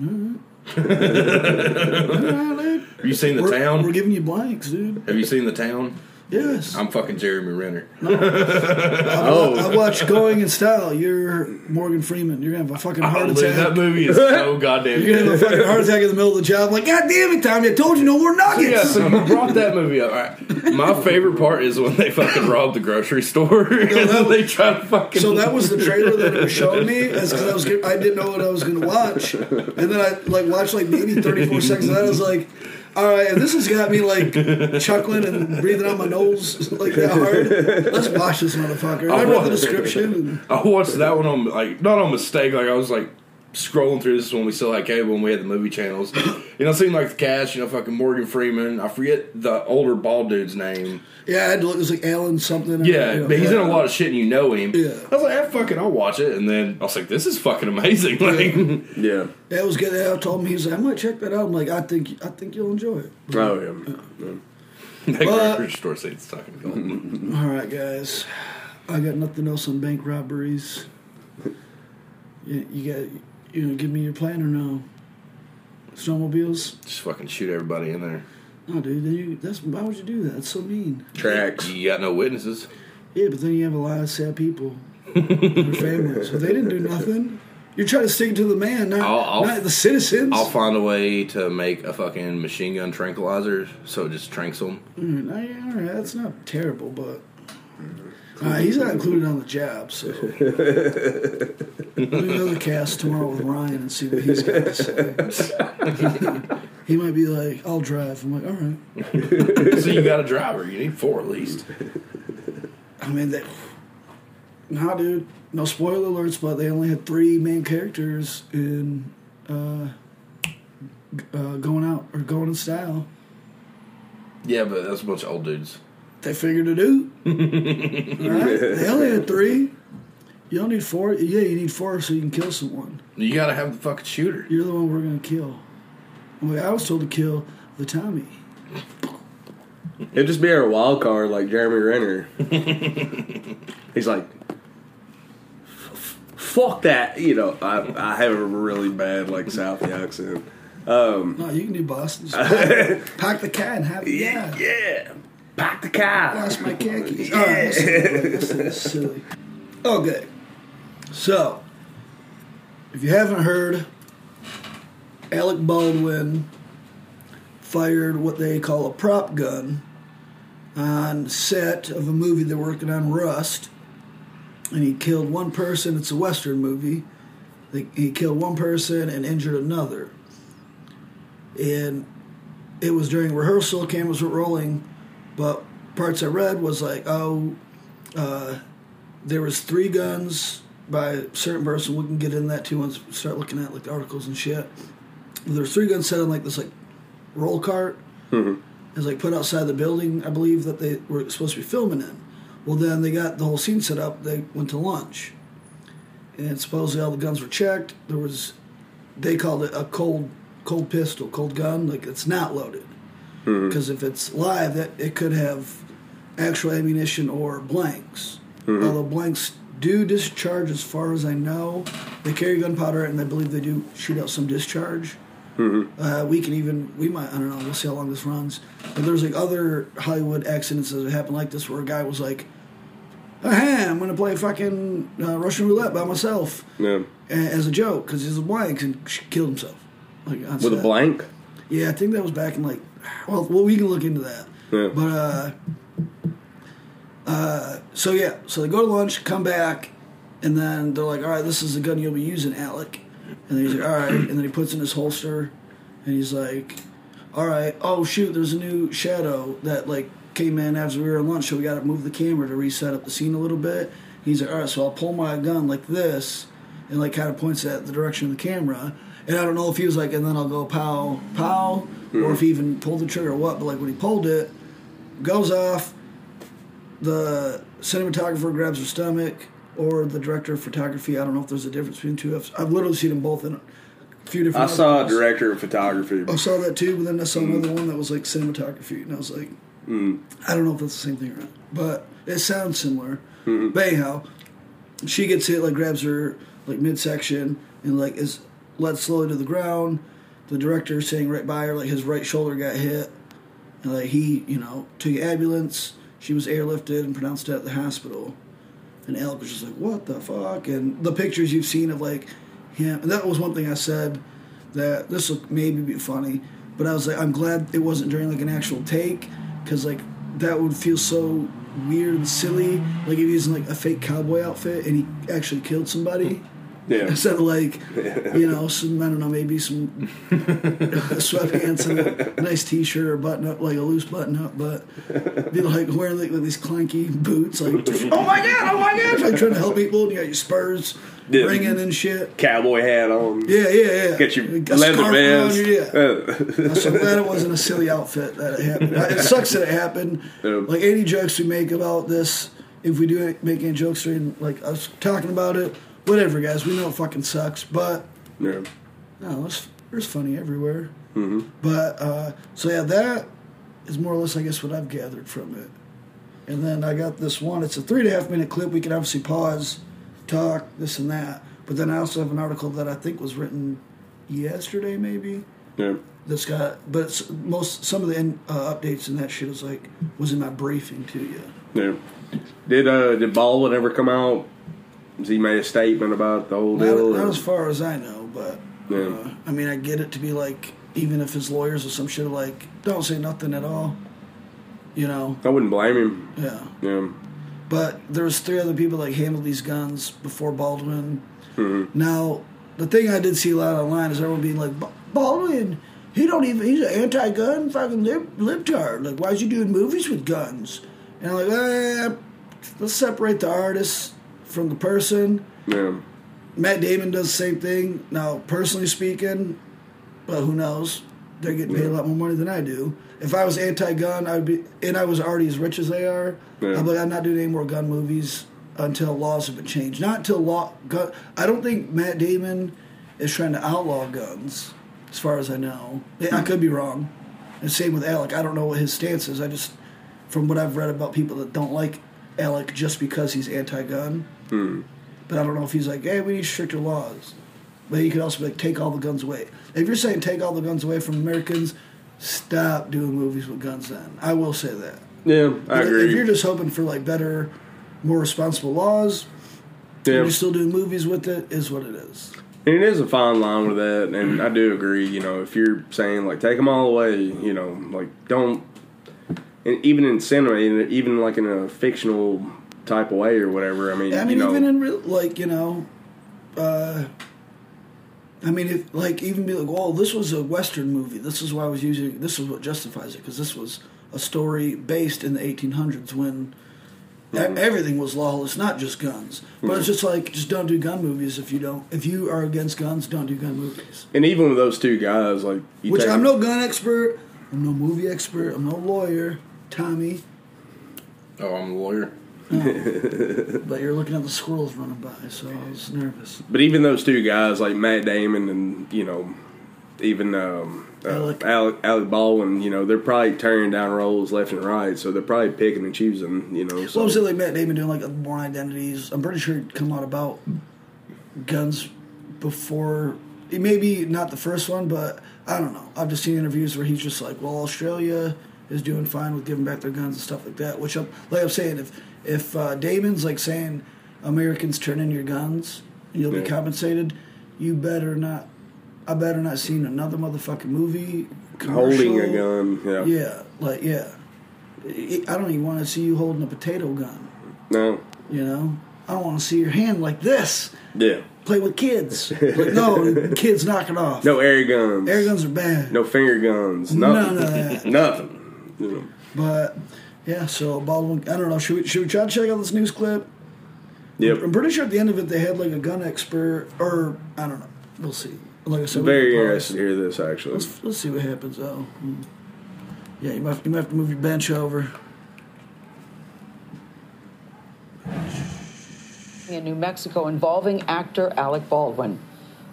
Mm-hmm. Alright, Have you seen the we're, town? We're giving you blanks, dude. Have you seen the town? Yes. I'm fucking Jeremy Renner. Oh, I watched Going in Style. You're Morgan Freeman. You're gonna have a fucking heart Oh, dude, that attack. movie is so goddamn You're gonna have a fucking heart attack in the middle of the job. Like, God damn it, Tommy! I told you no more nuggets. Yeah, so you brought that movie up. All right. My favorite part is when they fucking rob the grocery store. And that- they try to fucking. So that was the trailer that it was showing me, because I was I didn't know what I was going to watch, and then I like watched like maybe thirty four seconds of that. I was like, all right, and this has got me like chuckling and breathing out my nose like that hard. Let's watch this motherfucker. And I read the description. And, I watched that one on like not on mistake. Like I was like scrolling through this when we still had cable and we had the movie channels. You know, seeing like the cast. You know, fucking Morgan Freeman. I forget the older bald dude's name. yeah, I had to look. It was like Alan something. Yeah, you know, but he's in a lot of shit and you know him. Yeah. I was like, ah, fucking, I'll watch it. And then I was like, this is fucking amazing. Like, yeah. That was good. I told him he's like, I might check that out. I'm like, I think I think you'll enjoy it. Oh yeah. yeah. that But- grocery store scene's fucking cool. All right, guys. I got nothing else on bank robberies. You, you got you know give me your plan or no? Snowmobiles? Just fucking shoot everybody in there. No, dude. Then you that's why would you do that? That's so mean. Tracks. You got no witnesses. Yeah, but then you have a lot of sad people, their families. So they didn't do nothing. You're trying to stick to the man, not, I'll- I'll- not the citizens. I'll find a way to make a fucking machine gun tranquilizer so it just tranks them. Mm, no, all right, that's not terrible, but uh, he's not included on the job. So we'll do another cast tomorrow with Ryan and see what he's got to say. he might be like, "I'll drive." I'm like, "All right." so you got a driver. You need four at least. I mean, they, Nah, dude. No spoiler alerts, but they only had three main characters in uh, uh, going out or going in style. Yeah, but that's a bunch of old dudes. They figured it out. Alright? They only had three. You don't need four. Yeah, you need four so you can kill someone. You gotta have the fucking shooter. You're the one we're gonna kill. Well, I was told to kill the Tommy. It'd just be our wild card like Jeremy Renner. He's like, fuck that. You know, I, I have a really bad like Southie accent. Um, No, you can do Boston. Pack the cat and have it. Yeah. yeah. Pack the car. Lost my khakis. All right, this is- this is silly. Oh, okay, so if you haven't heard, Alec Baldwin fired what they call a prop gun on set of a movie they're working on, Rust, and he killed one person. It's a western movie. They- He killed one person and injured another. And it was during rehearsal, cameras were rolling, but parts I read was like, oh, uh, there was three guns by a certain person. We can get in that too once we start looking at like the articles and shit. There's three guns set on like this like roll cart. Mhm. It was like put outside the building, I believe that they were supposed to be filming in. Well, then they got the whole scene set up. They went to lunch, and supposedly all the guns were checked. There was, they called it a cold, cold pistol, cold gun. Like it's not loaded because if it's live, that it could have actual ammunition or blanks. Mhm. Although blanks do discharge, as far as I know, they carry gunpowder, and I believe they do shoot out some discharge. Uh, we can even we might I don't know we'll see how long this runs. But there's like other Hollywood accidents that have happened like this where a guy was like, "Hey, I'm gonna play fucking uh, Russian roulette by myself Yeah. as a joke because he's a blank and killed himself." Like With a blank? Yeah, I think that was back in like. Well, well, we can look into that. Yeah. But uh, uh, so yeah, so they go to lunch, come back, and then they're like, "All right, this is the gun you'll be using, Alec." And then he's like, "All right," and then he puts in his holster, and he's like, "All right, oh shoot, there's a new shadow that like came in after we were at lunch, so we got to move the camera to reset up the scene a little bit." He's like, "All right, so I'll pull my gun like this," and like kind of points at the direction of the camera. And I don't know if he was like, and then I'll go pow, pow, or if he even pulled the trigger or what. But like when he pulled it, goes off. The cinematographer grabs her stomach, or the director of photography. I don't know if there's a difference between two. I've, I've literally seen them both in a few different. I saw a director of photography. I saw that too, but then I saw another one that was like cinematography, and I was like, Mm. I don't know if that's the same thing or not, but it sounds similar. But anyhow, she gets hit, like grabs her like midsection, and like is led slowly to the ground. The director sitting right by her, like his right shoulder got hit, and like he, you know, took ambulance. She was airlifted and pronounced dead at the hospital. And Alec was just like, "What the fuck?" And the pictures you've seen of like him, and that was one thing I said that this will maybe be funny, but I was like, I'm glad it wasn't during like an actual take, because like that would feel so weird and silly. Like if he's in like a fake cowboy outfit and he actually killed somebody. Yeah. Instead of like, you know, some I don't know, maybe some sweatpants and a nice T-shirt or button up, like a loose button up, but be like wearing like, these clunky boots, like oh my god, oh my god, like trying to help people, and you got your spurs Yeah. ringing and shit. Cowboy hat on. Yeah, yeah, yeah. Get your A leather vest. yeah. I'm so glad it wasn't a silly outfit that it happened. It sucks that it happened. Like any jokes we make about this, if we do make any jokes during like us talking about it, whatever, guys. We know it fucking sucks, but yeah. no, there's, there's funny everywhere. hmm But uh, so yeah, that is more or less, I guess, what I've gathered from it. And then I got this one. It's a three and a half minute clip. We can obviously pause, talk, this and that. But then I also have an article that I think was written yesterday, maybe. Yeah. That's got, but it's most some of the in, uh, updates and that shit is like was in my briefing to you. Yeah. Did uh did Baldwin ever come out? He made a statement about the whole Not, deal? not or- as far as I know, but Yeah. uh, I mean, I get it to be like, even if his lawyers or some shit are like, don't say nothing at all. You know, I wouldn't blame him. yeah. Yeah. But there was three other people like handled these guns before Baldwin. Mhm. Now, the thing I did see a lot online is everyone being like, "Ba- Baldwin, he don't even, he's an anti-gun fucking lib- libtard. Like, why is he doing movies with guns? And I'm like, eh, let's separate the artists from the person. Yeah. Matt Damon does the same thing. Now, personally speaking, but who knows? They're getting paid a lot more money than I do. If I was anti-gun, I'd be, and I was already as rich as they are. Yeah. I'd be like, I'm not doing any more gun movies until laws have been changed. Not until law. Gun, I don't think Matt Damon is trying to outlaw guns, as far as I know. I could be wrong. And same with Alec. I don't know what his stance is. I just, from what I've read about people that don't like Alec just because he's anti-gun. Hmm. But I don't know if he's like, hey, we need stricter laws. But he could also be like, take all the guns away. If you're saying take all the guns away from Americans, stop doing movies with guns then. I will say that. Yeah, I But agree. If you're just hoping for like better, more responsible laws, Yeah. you're still doing movies with it, is what it is. And it is a fine line with that, and I do agree. You know, if you're saying like take them all away, you know, like don't, and even in cinema, even like in a fictional type of way or whatever. I mean, I mean, you know, even in real, like you know, uh, I mean, if like even be like, well, this was a Western movie. This is why I was using. This is what justifies it because this was a story based in the 1800s when e- everything was lawless, not just guns. But it's just like just don't do gun movies if you don't. If you are against guns, don't do gun movies. and even with those two guys, like you Which take, I'm no gun expert. I'm no movie expert. I'm no lawyer. Tommy. Oh, I'm a lawyer. But you're looking at the squirrels running by, so I was nervous. But even those two guys, like Matt Damon and you know, even um, uh, Alec. Alec. Alec Baldwin, you know, they're probably tearing down roles left and right, so they're probably picking and choosing. You know, so was it like Matt Damon doing like Born Identities? I'm pretty sure it'd come out about guns before It may be not the first one, but I don't know. I've just seen interviews where he's just like, Well, Australia is doing fine with giving back their guns and stuff like that. Which I'm like I'm saying, if if uh, Damon's like saying Americans turn in your guns you'll be compensated, you better not I better not seen another motherfucking movie holding a gun. Yeah. Yeah, like yeah. I don't even want to see you holding a potato gun. No. You know, I don't want to see your hand like this. Yeah. Play with kids. Like, no, kids knock it off. No air guns. Air guns are bad. No finger guns. None Nothing. of that. Nothing. But yeah, so Baldwin. I don't know. Should we should we try to check out this news clip? Yep. I'm pretty sure at the end of it they had like a gun expert, or I don't know. We'll see. Like I said, we Very can interested to hear this. Actually, Let's let's see what happens though. Hmm. Yeah, you might you might have to move your bench over. in New Mexico involving actor Alec Baldwin.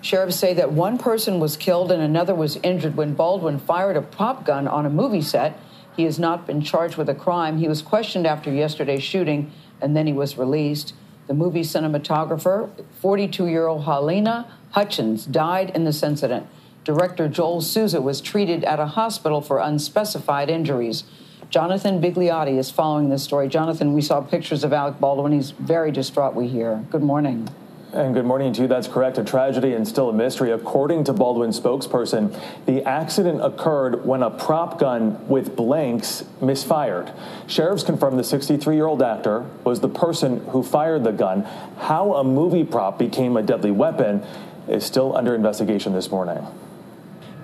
Sheriffs say that one person was killed and another was injured when Baldwin fired a prop gun on a movie set. He has not been charged with a crime. He was questioned after yesterday's shooting and then he was released. The movie cinematographer, 42 year old Halyna Hutchins, died in this incident. Director Joel Souza was treated at a hospital for unspecified injuries. Jonathan Bigliotti is following this story. Jonathan, we saw pictures of Alec Baldwin. He's very distraught, we hear. Good morning. And good morning to you. That's correct. A tragedy and still a mystery. According to Baldwin's spokesperson, the accident occurred when a prop gun with blanks misfired. Sheriffs confirmed the 63 year old actor was the person who fired the gun. How a movie prop became a deadly weapon is still under investigation this morning.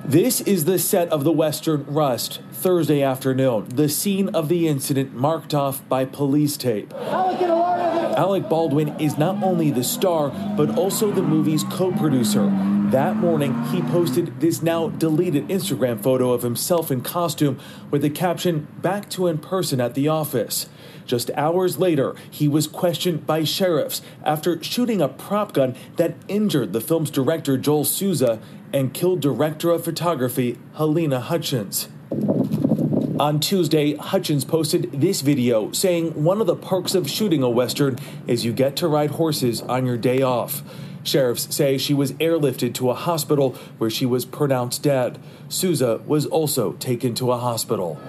This is the set of the Western Rust, Thursday afternoon, the scene of the incident marked off by police tape. Alec Baldwin is not only the star, but also the movie's co producer. That morning, he posted this now deleted Instagram photo of himself in costume with the caption, Back to in person at the office. Just hours later, he was questioned by sheriffs after shooting a prop gun that injured the film's director, Joel Souza, and killed director of photography, Halyna Hutchins. On Tuesday, Hutchins posted this video saying one of the perks of shooting a Western is you get to ride horses on your day off. Sheriffs say she was airlifted to a hospital where she was pronounced dead. Souza was also taken to a hospital.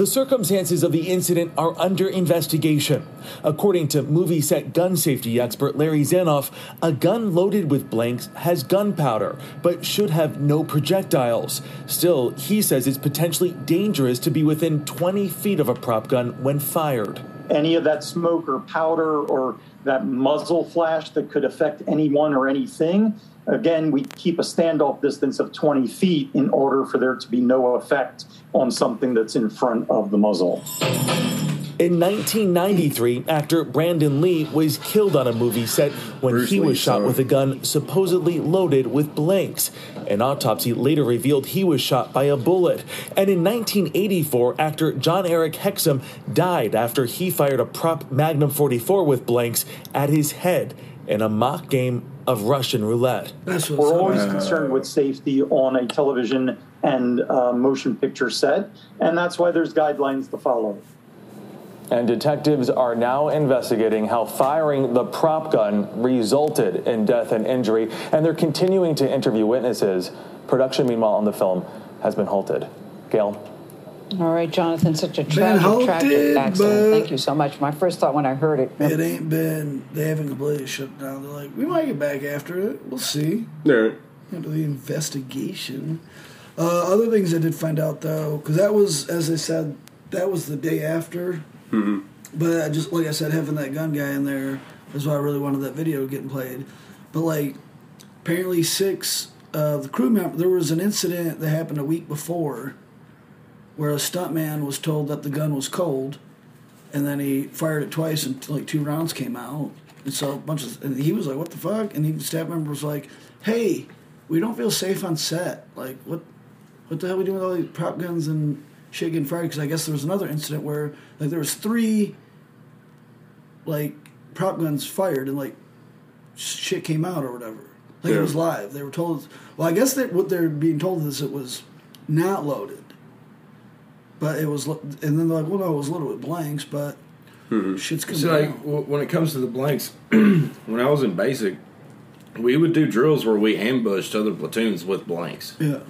The circumstances of the incident are under investigation. According to movie set gun safety expert Larry Zanoff, a gun loaded with blanks has gunpowder, but should have no projectiles. Still, he says it's potentially dangerous to be within 20 feet of a prop gun when fired. any of that smoke or powder or that muzzle flash that could affect anyone or anything. Again, we keep a standoff distance of 20 feet in order for there to be no effect on something that's in front of the muzzle. In 1993, actor Brandon Lee was killed on a movie set when Bruce he was Lee's shot son. with a gun supposedly loaded with blanks. An autopsy later revealed he was shot by a bullet. And in 1984, actor Jon-Erik Hexum died after he fired a prop Magnum 44 with blanks at his head in a mock game of Russian roulette. That's We're always concerned with safety on a television and uh, motion picture set, and that's why there's guidelines to follow. And detectives are now investigating how firing the prop gun resulted in death and injury, and they're continuing to interview witnesses. Production, meanwhile, on the film has been halted. Gail. All right, Jonathan, such a Been tragic, halted, tragic accident. Thank you so much. My first thought when I heard it, It ain't been. They haven't completely shut down. They're like, we might get back after it. We'll see. Yeah. Into the investigation. Uh, other things I did find out though, because that was, as I said, that was the day after. Mm-hmm. But I just like I said, having that gun guy in there is why I really wanted that video getting played. But like, apparently six uh, the crew member. There was an incident that happened a week before, where a stuntman was told that the gun was cold, and then he fired it twice, and like two rounds came out. And so a bunch of and he was like, "What the fuck?" And the staff member was like, "Hey, we don't feel safe on set. Like, what, what the hell are we doing with all these prop guns and shit getting fired?" Because I guess there was another incident where like there was three like prop guns fired and like shit came out or whatever. Like it was live. They were told. Well, I guess that what they're being told is it was not loaded, but it was. lo- And then they're like, "Well, no, it was loaded with blanks, but mm-hmm. shit's coming So, like, out." w- when it comes to the blanks, when I was in basic, we would do drills where we ambushed other platoons with blanks. Yeah.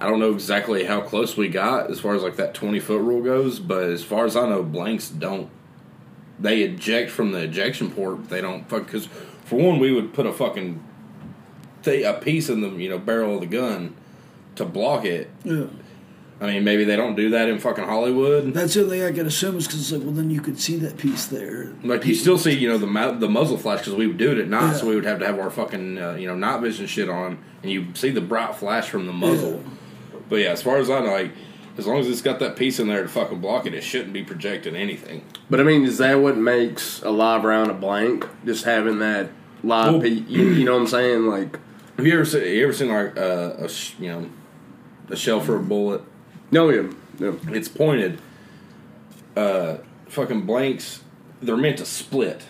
I don't know exactly how close we got as far as like that 20 foot rule goes, but as far as I know, blanks don't. They eject from the ejection port. They don't fuck. Because for one, we would put a fucking th- a piece in the you know barrel of the gun to block it. Yeah. I mean, maybe they don't do that in fucking Hollywood. That's the only thing I can assume is because like, well, then you could see that piece there. Like you still see, you know, the mu- the muzzle flash because we would do it at night, Yeah. so we would have to have our fucking uh, you know night vision shit on, and you see the bright flash from the muzzle. But yeah, as far as I know, like as long as it's got that piece in there to fucking block it, it shouldn't be projecting anything. But I mean, is that what makes a live round a blank? Just having that live, Well- pe- you, you know what I'm saying? Like, Have you ever seen? You ever seen like uh, a you know a shell for a bullet? No, yeah, no. It's pointed. Uh, fucking blanks. They're meant to split,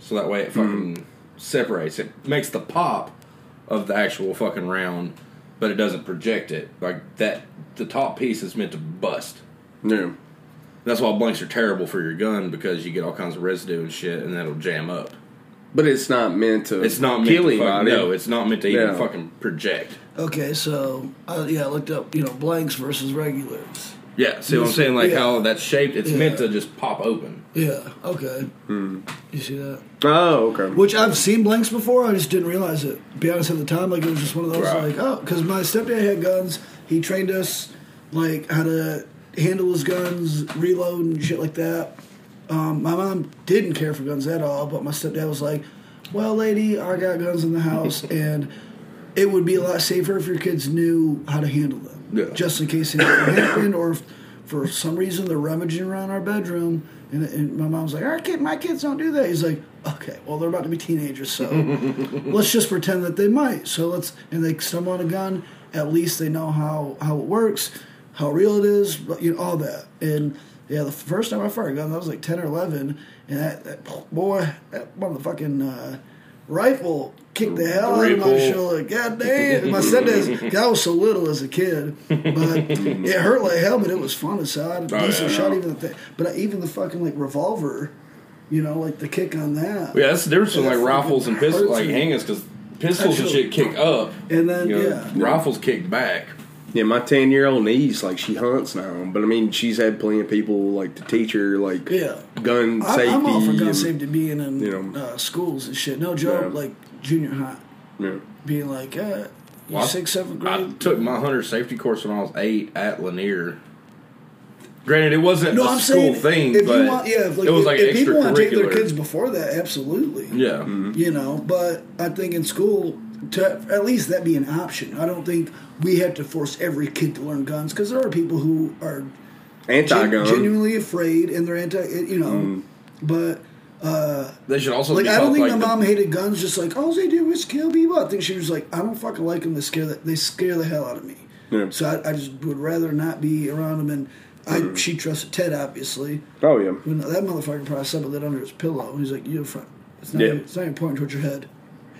so that way it fucking separates. It makes the pop of the actual fucking round, but it doesn't project it. Like that, the top piece is meant to bust. Yeah. That's why blanks are terrible for your gun because you get all kinds of residue and shit, and that'll jam up. But it's not meant to. It's not meant kill to fucking, anybody. No, it's not meant to even Yeah. fucking project. Okay, so uh, yeah, I looked up, you know, blanks versus regulars. Yeah, see what I'm saying? Like Yeah. how that's shaped. It's Yeah. meant to just pop open. Yeah. Okay. You see that? Oh, okay. Which I've seen blanks before. I just didn't realize it. Be honest, at the time, like it was just one of those, Right. like oh, because my stepdad had guns. He trained us like how to handle his guns, reload and shit like that. Um, my mom didn't care for guns at all, but my stepdad was like, "Well, lady, I got guns in the house, and it would be a lot safer if your kids knew how to handle them, Yeah. just in case anything happened, or if for some reason they're rummaging around our bedroom." And, and my mom's like, "Our kid, my kids don't do that." He's like, "Okay, well, they're about to be teenagers, so let's just pretend that they might. So let's and they stumble on a gun. At least they know how how it works, how real it is, you know all that. And yeah, the first time I fired a gun, I was like ten or eleven, and that, that boy, that motherfucking uh, rifle kicked the hell out of my shoulder. God damn! My stepdad's I was so little as a kid, but it hurt like hell. But it was fun as hell. I had a Oh, decent yeah. shot even at that. But even the fucking like revolver, you know, like the kick on that. Yeah, that's the difference between like rifles and pistols, like handguns, because pistols and shit kick up, And then you know, yeah, rifles kick back. Yeah, my ten year old niece, like she hunts now, but I mean, she's had plenty of people like to teach her like Yeah. gun I, safety. I'm all for gun and- safety being in you know. uh, schools and shit. No joke, Yeah. like junior high, Yeah. being like, uh, you Well, I- sixth, seventh I took my hunter safety course when I was eight at Lanier. Granted, it wasn't no, a I'm school thing, if but you want, yeah, if, like, it was if, like if people want to take their kids before that, absolutely. Yeah, You know, but I think in school, to at least that be an option. I don't think we have to force every kid to learn guns because there are people who are Anti-gun. genuinely afraid, and they're anti. You know, but. Uh, They should also like be I don't think like, my the- mom hated guns. Just like all they do is kill people. I think she was like, I don't fucking like them. They scare the, they scare the hell out of me. Yeah. So I, I just would rather not be around them. And I Mm. she trusted Ted obviously. Oh yeah. You know, that motherfucker probably slept with it under his pillow. He's like, "You front. It's not. Yeah. Even, it's not even pointing towards your head.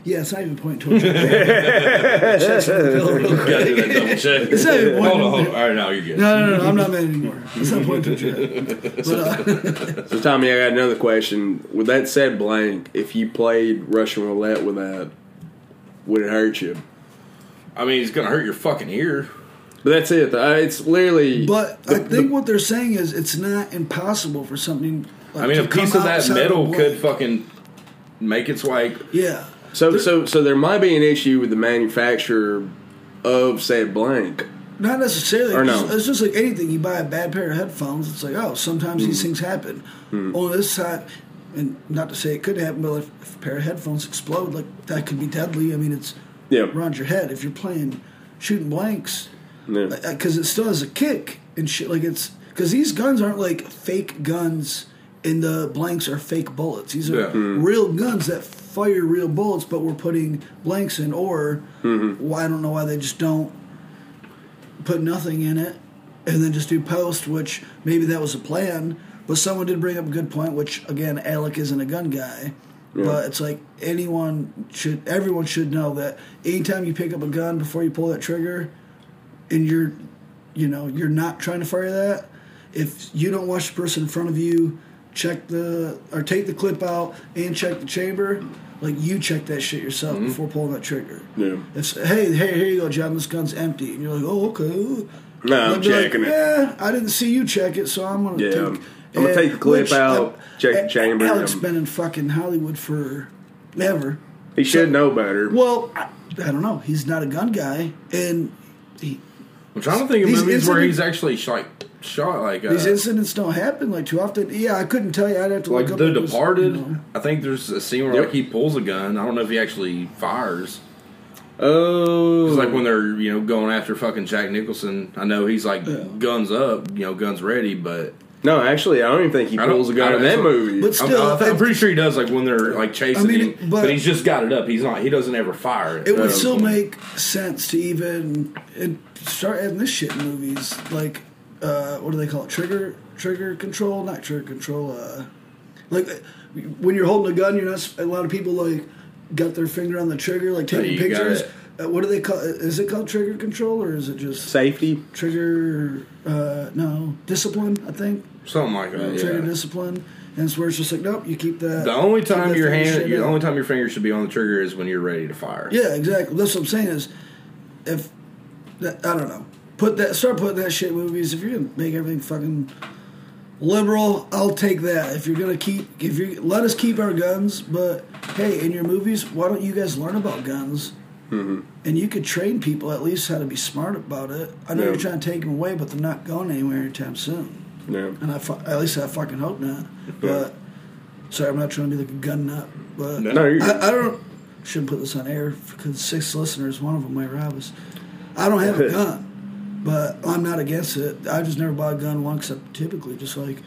Yeah, it's not even pointing towards your head. Checks on the pillow real Gotta do that quick. check. It's not even hold on, hold on. All right, now you're good. No, no, no, I'm not mad anymore. It's not pointing towards your head. But, uh, So Tommy, I got another question. With that said blank, if you played Russian roulette with that, would it hurt you? I mean, it's gonna hurt your fucking ear. But that's it. though. It's literally. but I think what they're saying is it's not impossible for something. Like, I mean, to a piece of that outside metal the could blank. fucking make its way. Yeah. So so so there might be an issue with the manufacturer of said blank. Not necessarily. Or It's no? just- It's just like anything. You buy a bad pair of headphones. It's like, oh, sometimes Mm. these things happen. Mm. On this side, and not to say it could happen, but if, if a pair of headphones explode, like that could be deadly. I mean, it's Yeah. around your head. If you're playing shooting blanks, Yeah. because it still has a kick and shit. Like it's because these guns aren't like fake guns, and the blanks are fake bullets. These are Yeah. Mm. real guns that fire real bullets, but we're putting blanks in. Or mm-hmm. why I don't know why they just don't put nothing in it and then just do post, which maybe that was a plan. But someone did bring up a good point, which again, Alec isn't a gun guy. Yeah. But it's like anyone should, everyone should know that anytime you pick up a gun before you pull that trigger, and you're, you know, you're not trying to fire that. If you don't watch the person in front of you, check the or take the clip out and check the chamber. Like you check that shit yourself Mm-hmm. before pulling that trigger. Yeah. It's hey, hey, here you go, John. This gun's empty, and you're like, oh, okay. No, I'm like, checking it. Yeah, I didn't see you check it, so I'm gonna Yeah, take. I'm- gonna take the clip which, out, check the A- chamber, and- been in fucking Hollywood for ever. He should know better. Well, I, I don't know. He's not a gun guy, and he, I'm trying to think of movies where he's actually shot, shot like uh, these incidents don't happen like too often. Yeah, I couldn't tell you. I'd have to like look. The if it was, Departed. you know. I think there's a scene where Yep. like he pulls a gun. I don't know if he actually fires. Oh, It's like when they're you know going after fucking Jack Nicholson. I know he's like guns up, you know, guns ready, but no, actually, I don't even think he pulls a gun in that movie. But still, I'm, I'm pretty sure he does. Like when they're like chasing I mean, him, but- but, he's just got it up. He's not. He doesn't ever fire it. It would Um, still make sense to even start adding this shit in movies. Like, uh, what do they call it? Trigger, trigger control, not trigger control. Uh, like when you're holding a gun, you're not. A lot of people like got their finger on the trigger, like taking pictures. Uh, what do they call? Is it called trigger control or is it just Safety. trigger? Uh, no, discipline. I think something like that. trigger Yeah. discipline. And it's where it's just like, nope, you keep that. The only time your hand, the only time your finger should be on the trigger is when you're ready to fire. Yeah, exactly. That's what I'm saying is, if I don't know, put that start putting that shit in movies. If you're gonna make everything fucking liberal, I'll take that. If you're gonna keep, if you let us keep our guns, but hey, in your movies, why don't you guys learn about guns? Mm-hmm. And you could train people at least how to be smart about it. I know Yeah. you're trying to take them away, but they're not going anywhere anytime soon. Yeah. And I, fu- at least I fucking hope not. But sorry, I'm not trying to be like a gun nut. But No, you're. I, I don't. Shouldn't put this on air because six listeners, one of them might rob us. I don't have a gun, but I'm not against it. I just never bought a gun once. Except typically, just like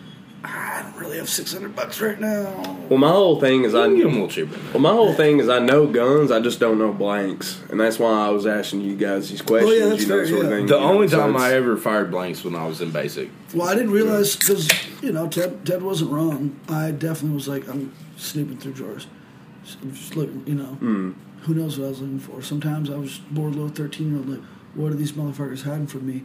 I don't really have six hundred bucks right now. Well, my whole thing is I. You can get 'em a little cheaper. Well, my whole thing is I know guns, I just don't know blanks, and that's why I was asking you guys these questions. Oh, yeah, that's you know, fair, sort of thing. The you know, only so time it's- I ever fired blanks when I was in basic. Well, I didn't realize because you know Ted Ted wasn't wrong. I definitely was like I'm snooping through drawers, just looking. You know, Mm. who knows what I was looking for. Sometimes I was bored, little thirteen year old. Like, what are these motherfuckers hiding from me?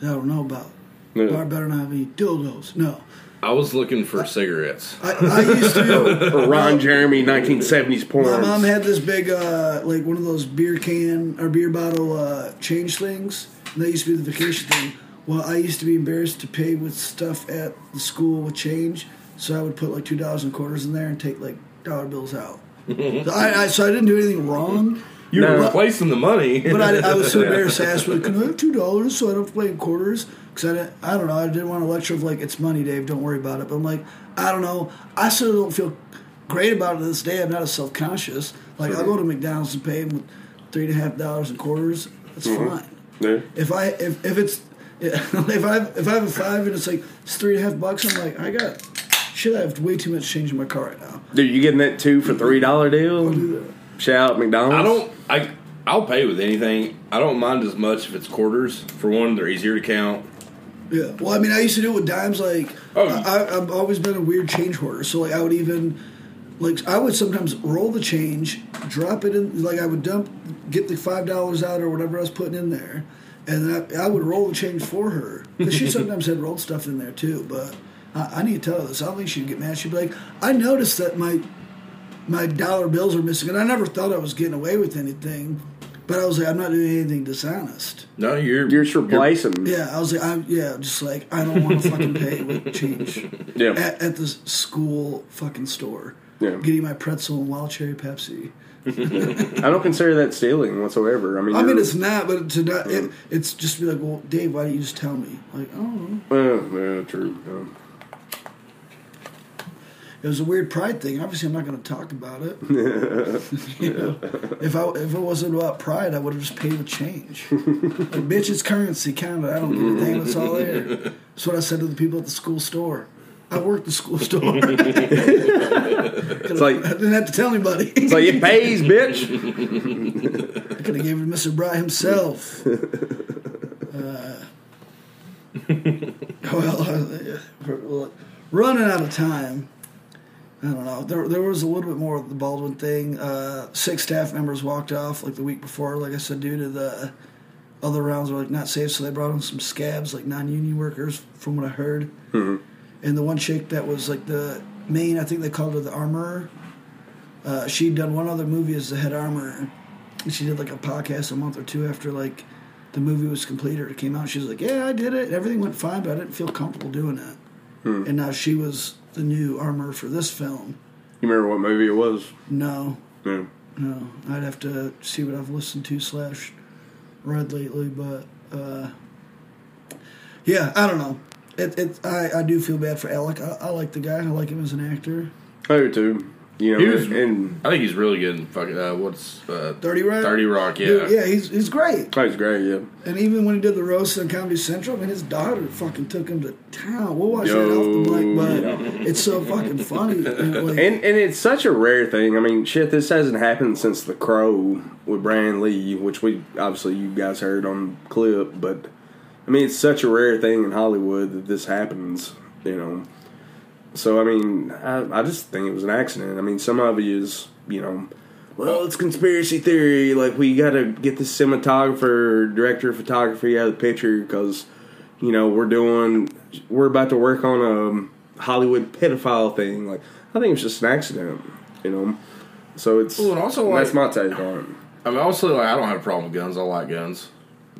That I don't know about. Yeah. But I better not have any dildos. No, I was looking for cigarettes. I, I used to. or Ron Jeremy 1970s porn. My mom had this big, uh, like one of those beer can or beer bottle uh, change things. And that used to be the vacation thing. Well, I used to be embarrassed to pay with stuff at the school with change, so I would put like two dollars and quarters in there and take like dollar bills out. so, I, I, so I didn't do anything wrong. You were But- replacing the money. But I, I was so embarrassed to ask, like, can I have two dollars so I don't have to play in quarters? Because I, didn't- I don't know, I didn't want to lecture of like, it's money, Dave, don't worry about it. But I'm like, I don't know. I still don't feel great about it to this day. I'm not as self conscious. Like, I'll go to McDonald's and pay them with three and a half dollars in quarters. That's Mhm. fine. Yeah. If I if, if it's if I if I have a five and it's like it's three and a half bucks, I'm like, I got shit. I have way too much change in my car right now. Dude, you getting that two for three dollar deal? Shout out McDonald's. I don't. I I'll pay with anything. I don't mind as much if it's quarters. For one, they're easier to count. Yeah. Well, I mean, I used to do it with dimes. Like, Oh. I, I've always been a weird change hoarder. So, like, I would even, like, I would sometimes roll the change, drop it in. Like, I would dump, get the five dollars out or whatever I was putting in there, and then I, I would roll the change for her because she sometimes had rolled stuff in there too. But I, I need to tell her this. I don't think she'd get mad. She'd be like, "I noticed that my my dollar bills are missing, and I never thought I was getting away with anything." But I was like, I'm not doing anything dishonest. No, you're you're just replacing. Yeah, I was like, I'm yeah, just like I don't want to fucking pay with change. Yeah. At, at the school fucking store. Yeah. Getting my pretzel and wild cherry Pepsi. I don't consider that stealing whatsoever. I mean, I mean, it's not, but to not, it, it's just be like, well, Dave, why don't you just tell me? Like, I don't know. Yeah, true. yeah. It was a weird pride thing. Obviously, I'm not going to talk about it. you know, if I if it wasn't about pride, I would have just paid with change. like, bitch, it's currency, count it. I don't give a damn. It's all there. That's what I said to the people at the school store. I worked the school store. it's like- I didn't have to tell anybody. It's like it pays, bitch. I could have to Mr. Bry himself. Uh, well, uh, running out of time. I don't know. There, there was a little bit more of the Baldwin thing. Uh, six staff members walked off like the week before, like I said, due to the other rounds were like not safe. So they brought in some scabs, like non-union workers, from what I heard. And the one chick that was like the main, I think they called her the armorer. Uh, she'd done one other movie as the head armorer. And she did like a podcast a month or two after like the movie was completed or it came out. She was like, "Yeah, I did it. Everything went fine, but I didn't feel comfortable doing it." Hmm. And now she was the new armor for this film. You remember what movie it was? No, Yeah. no, I'd have to see what I've listened to slash read lately, but uh, yeah, I don't know. It, it I, I do feel bad for Alec. I, I like the guy. I like him as an actor. I do too. You know, He was- and I think he's really good. In fucking uh, what's uh, Thirty Rock. Thirty Rock, yeah. Dude, yeah, he's he's great. oh, he's great. Yeah. And even when he did the roast on Comedy Central, I mean, his daughter fucking took him to town. We'll watch that off the mic, but it's so fucking funny. And, like, And and it's such a rare thing. I mean, shit, this hasn't happened since The Crow with Brian Lee, which we obviously you guys heard on clip. But I mean, it's such a rare thing in Hollywood that this happens. You know. So I mean, I, I just think it was an accident. I mean, some of it is, you know, well, it's conspiracy theory. Like we got to get the cinematographer, director of photography out of the picture because, you know, we're doing, we're about to work on a Hollywood pedophile thing. Like I think it's just an accident. You know, so it's Well, and also, that's like- my take on it. I mean, also, like, I don't have a problem with guns. I like guns.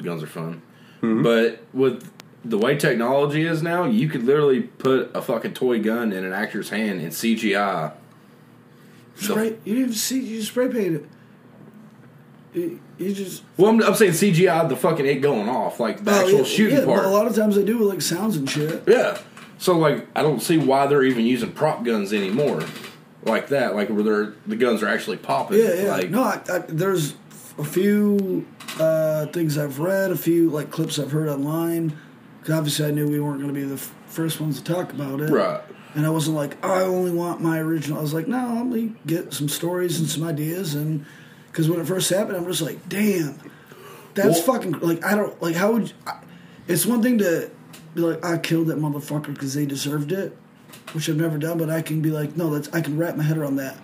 Guns are fun. Mm-hmm. But with the way technology is now, you could literally put a fucking toy gun in an actor's hand in CGI. spray, you didn't see, you spray paint it. You, you just Well, I'm, I'm saying CGI, the fucking it going off, like the Oh, actual yeah, shooting yeah, part. a lot of times they do with like sounds and shit. Yeah. So like, I don't see why they're even using prop guns anymore, like that. Like where they're the guns are actually popping. Yeah, yeah. Like, no, I, I, there's a few uh, things I've read, a few like clips I've heard online. Because obviously I knew we weren't going to be the f- first ones to talk about it. Right. And I wasn't like, oh, I only want my original. I was like, no, let me get some stories and some ideas. And because when it first happened, I'm just like, damn, that's Well- fucking like I don't like how would you, I, it's one thing to be like I killed that motherfucker because they deserved it, which I've never done. But I can be like, no, that's I can wrap my head around that.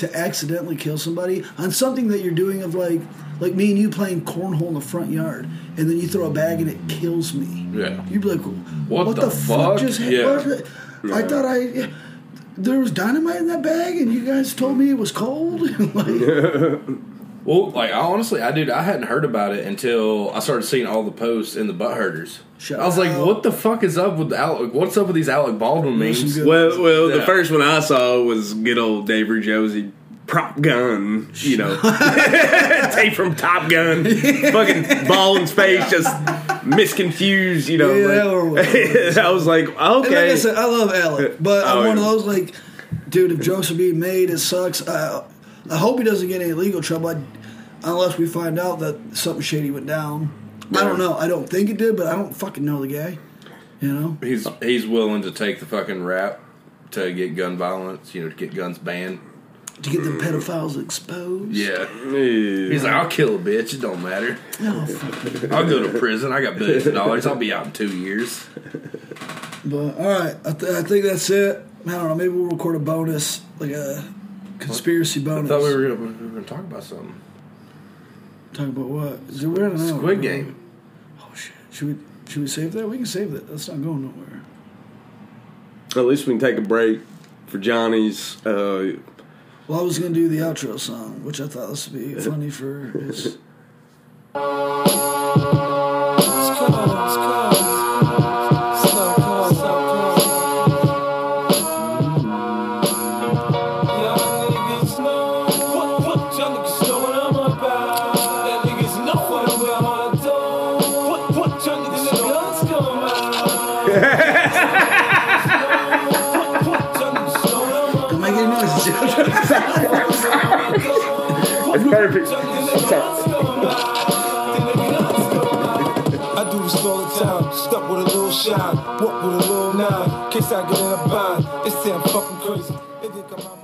To accidentally kill somebody on something that you're doing of like like me and you playing cornhole in the front yard, and then you throw a bag and it kills me. Yeah. You'd be like, What what, the the, fuck? fuck? just happened? Yeah. I thought I there was dynamite in that bag, and you guys told me it was cold. like, Well, like I honestly, I did. I hadn't heard about it until I started seeing all the posts in the butt herders. I was like, "What the fuck is up with Alec? What's up with these Alec Baldwin memes?" Well, well, the first one I saw was good old Dave Josie prop gun, you know, tape from Top Gun, fucking Baldwin's face just misconfused, you know. Yeah, like- I was like, And like okay, I said, I love Alec, but Oh, I'm one of those like, dude, if jokes are being made, it sucks. I, I hope he doesn't get any legal trouble, I, unless we find out that something shady went down. I don't know. I don't think it did, but I don't fucking know the guy. You know, He's he's willing to take the fucking rap to get gun violence, you know, to get guns banned. to get the pedophiles exposed. Yeah. He's like, I'll kill a bitch. It don't matter. No, fuck. I'll go to prison. I got billions of dollars. I'll be out in two years. But all right, I, th- I think that's it. I don't know. Maybe we'll record a bonus, like a conspiracy I bonus. thought we were, we were going to talk about something. Talk about what? Is it weird? I don't know. Squid Game. Oh shit! Should we should we save that? We can save that. That's not going nowhere. At least we can take a break for Johnny's. Uh, Well, I was gonna do the outro song, which I thought this would be funny for his. That's perfect. I do this all the time. Stuck with a little shine, walk with a little nine. Case I get in a bind, it's damn fucking crazy.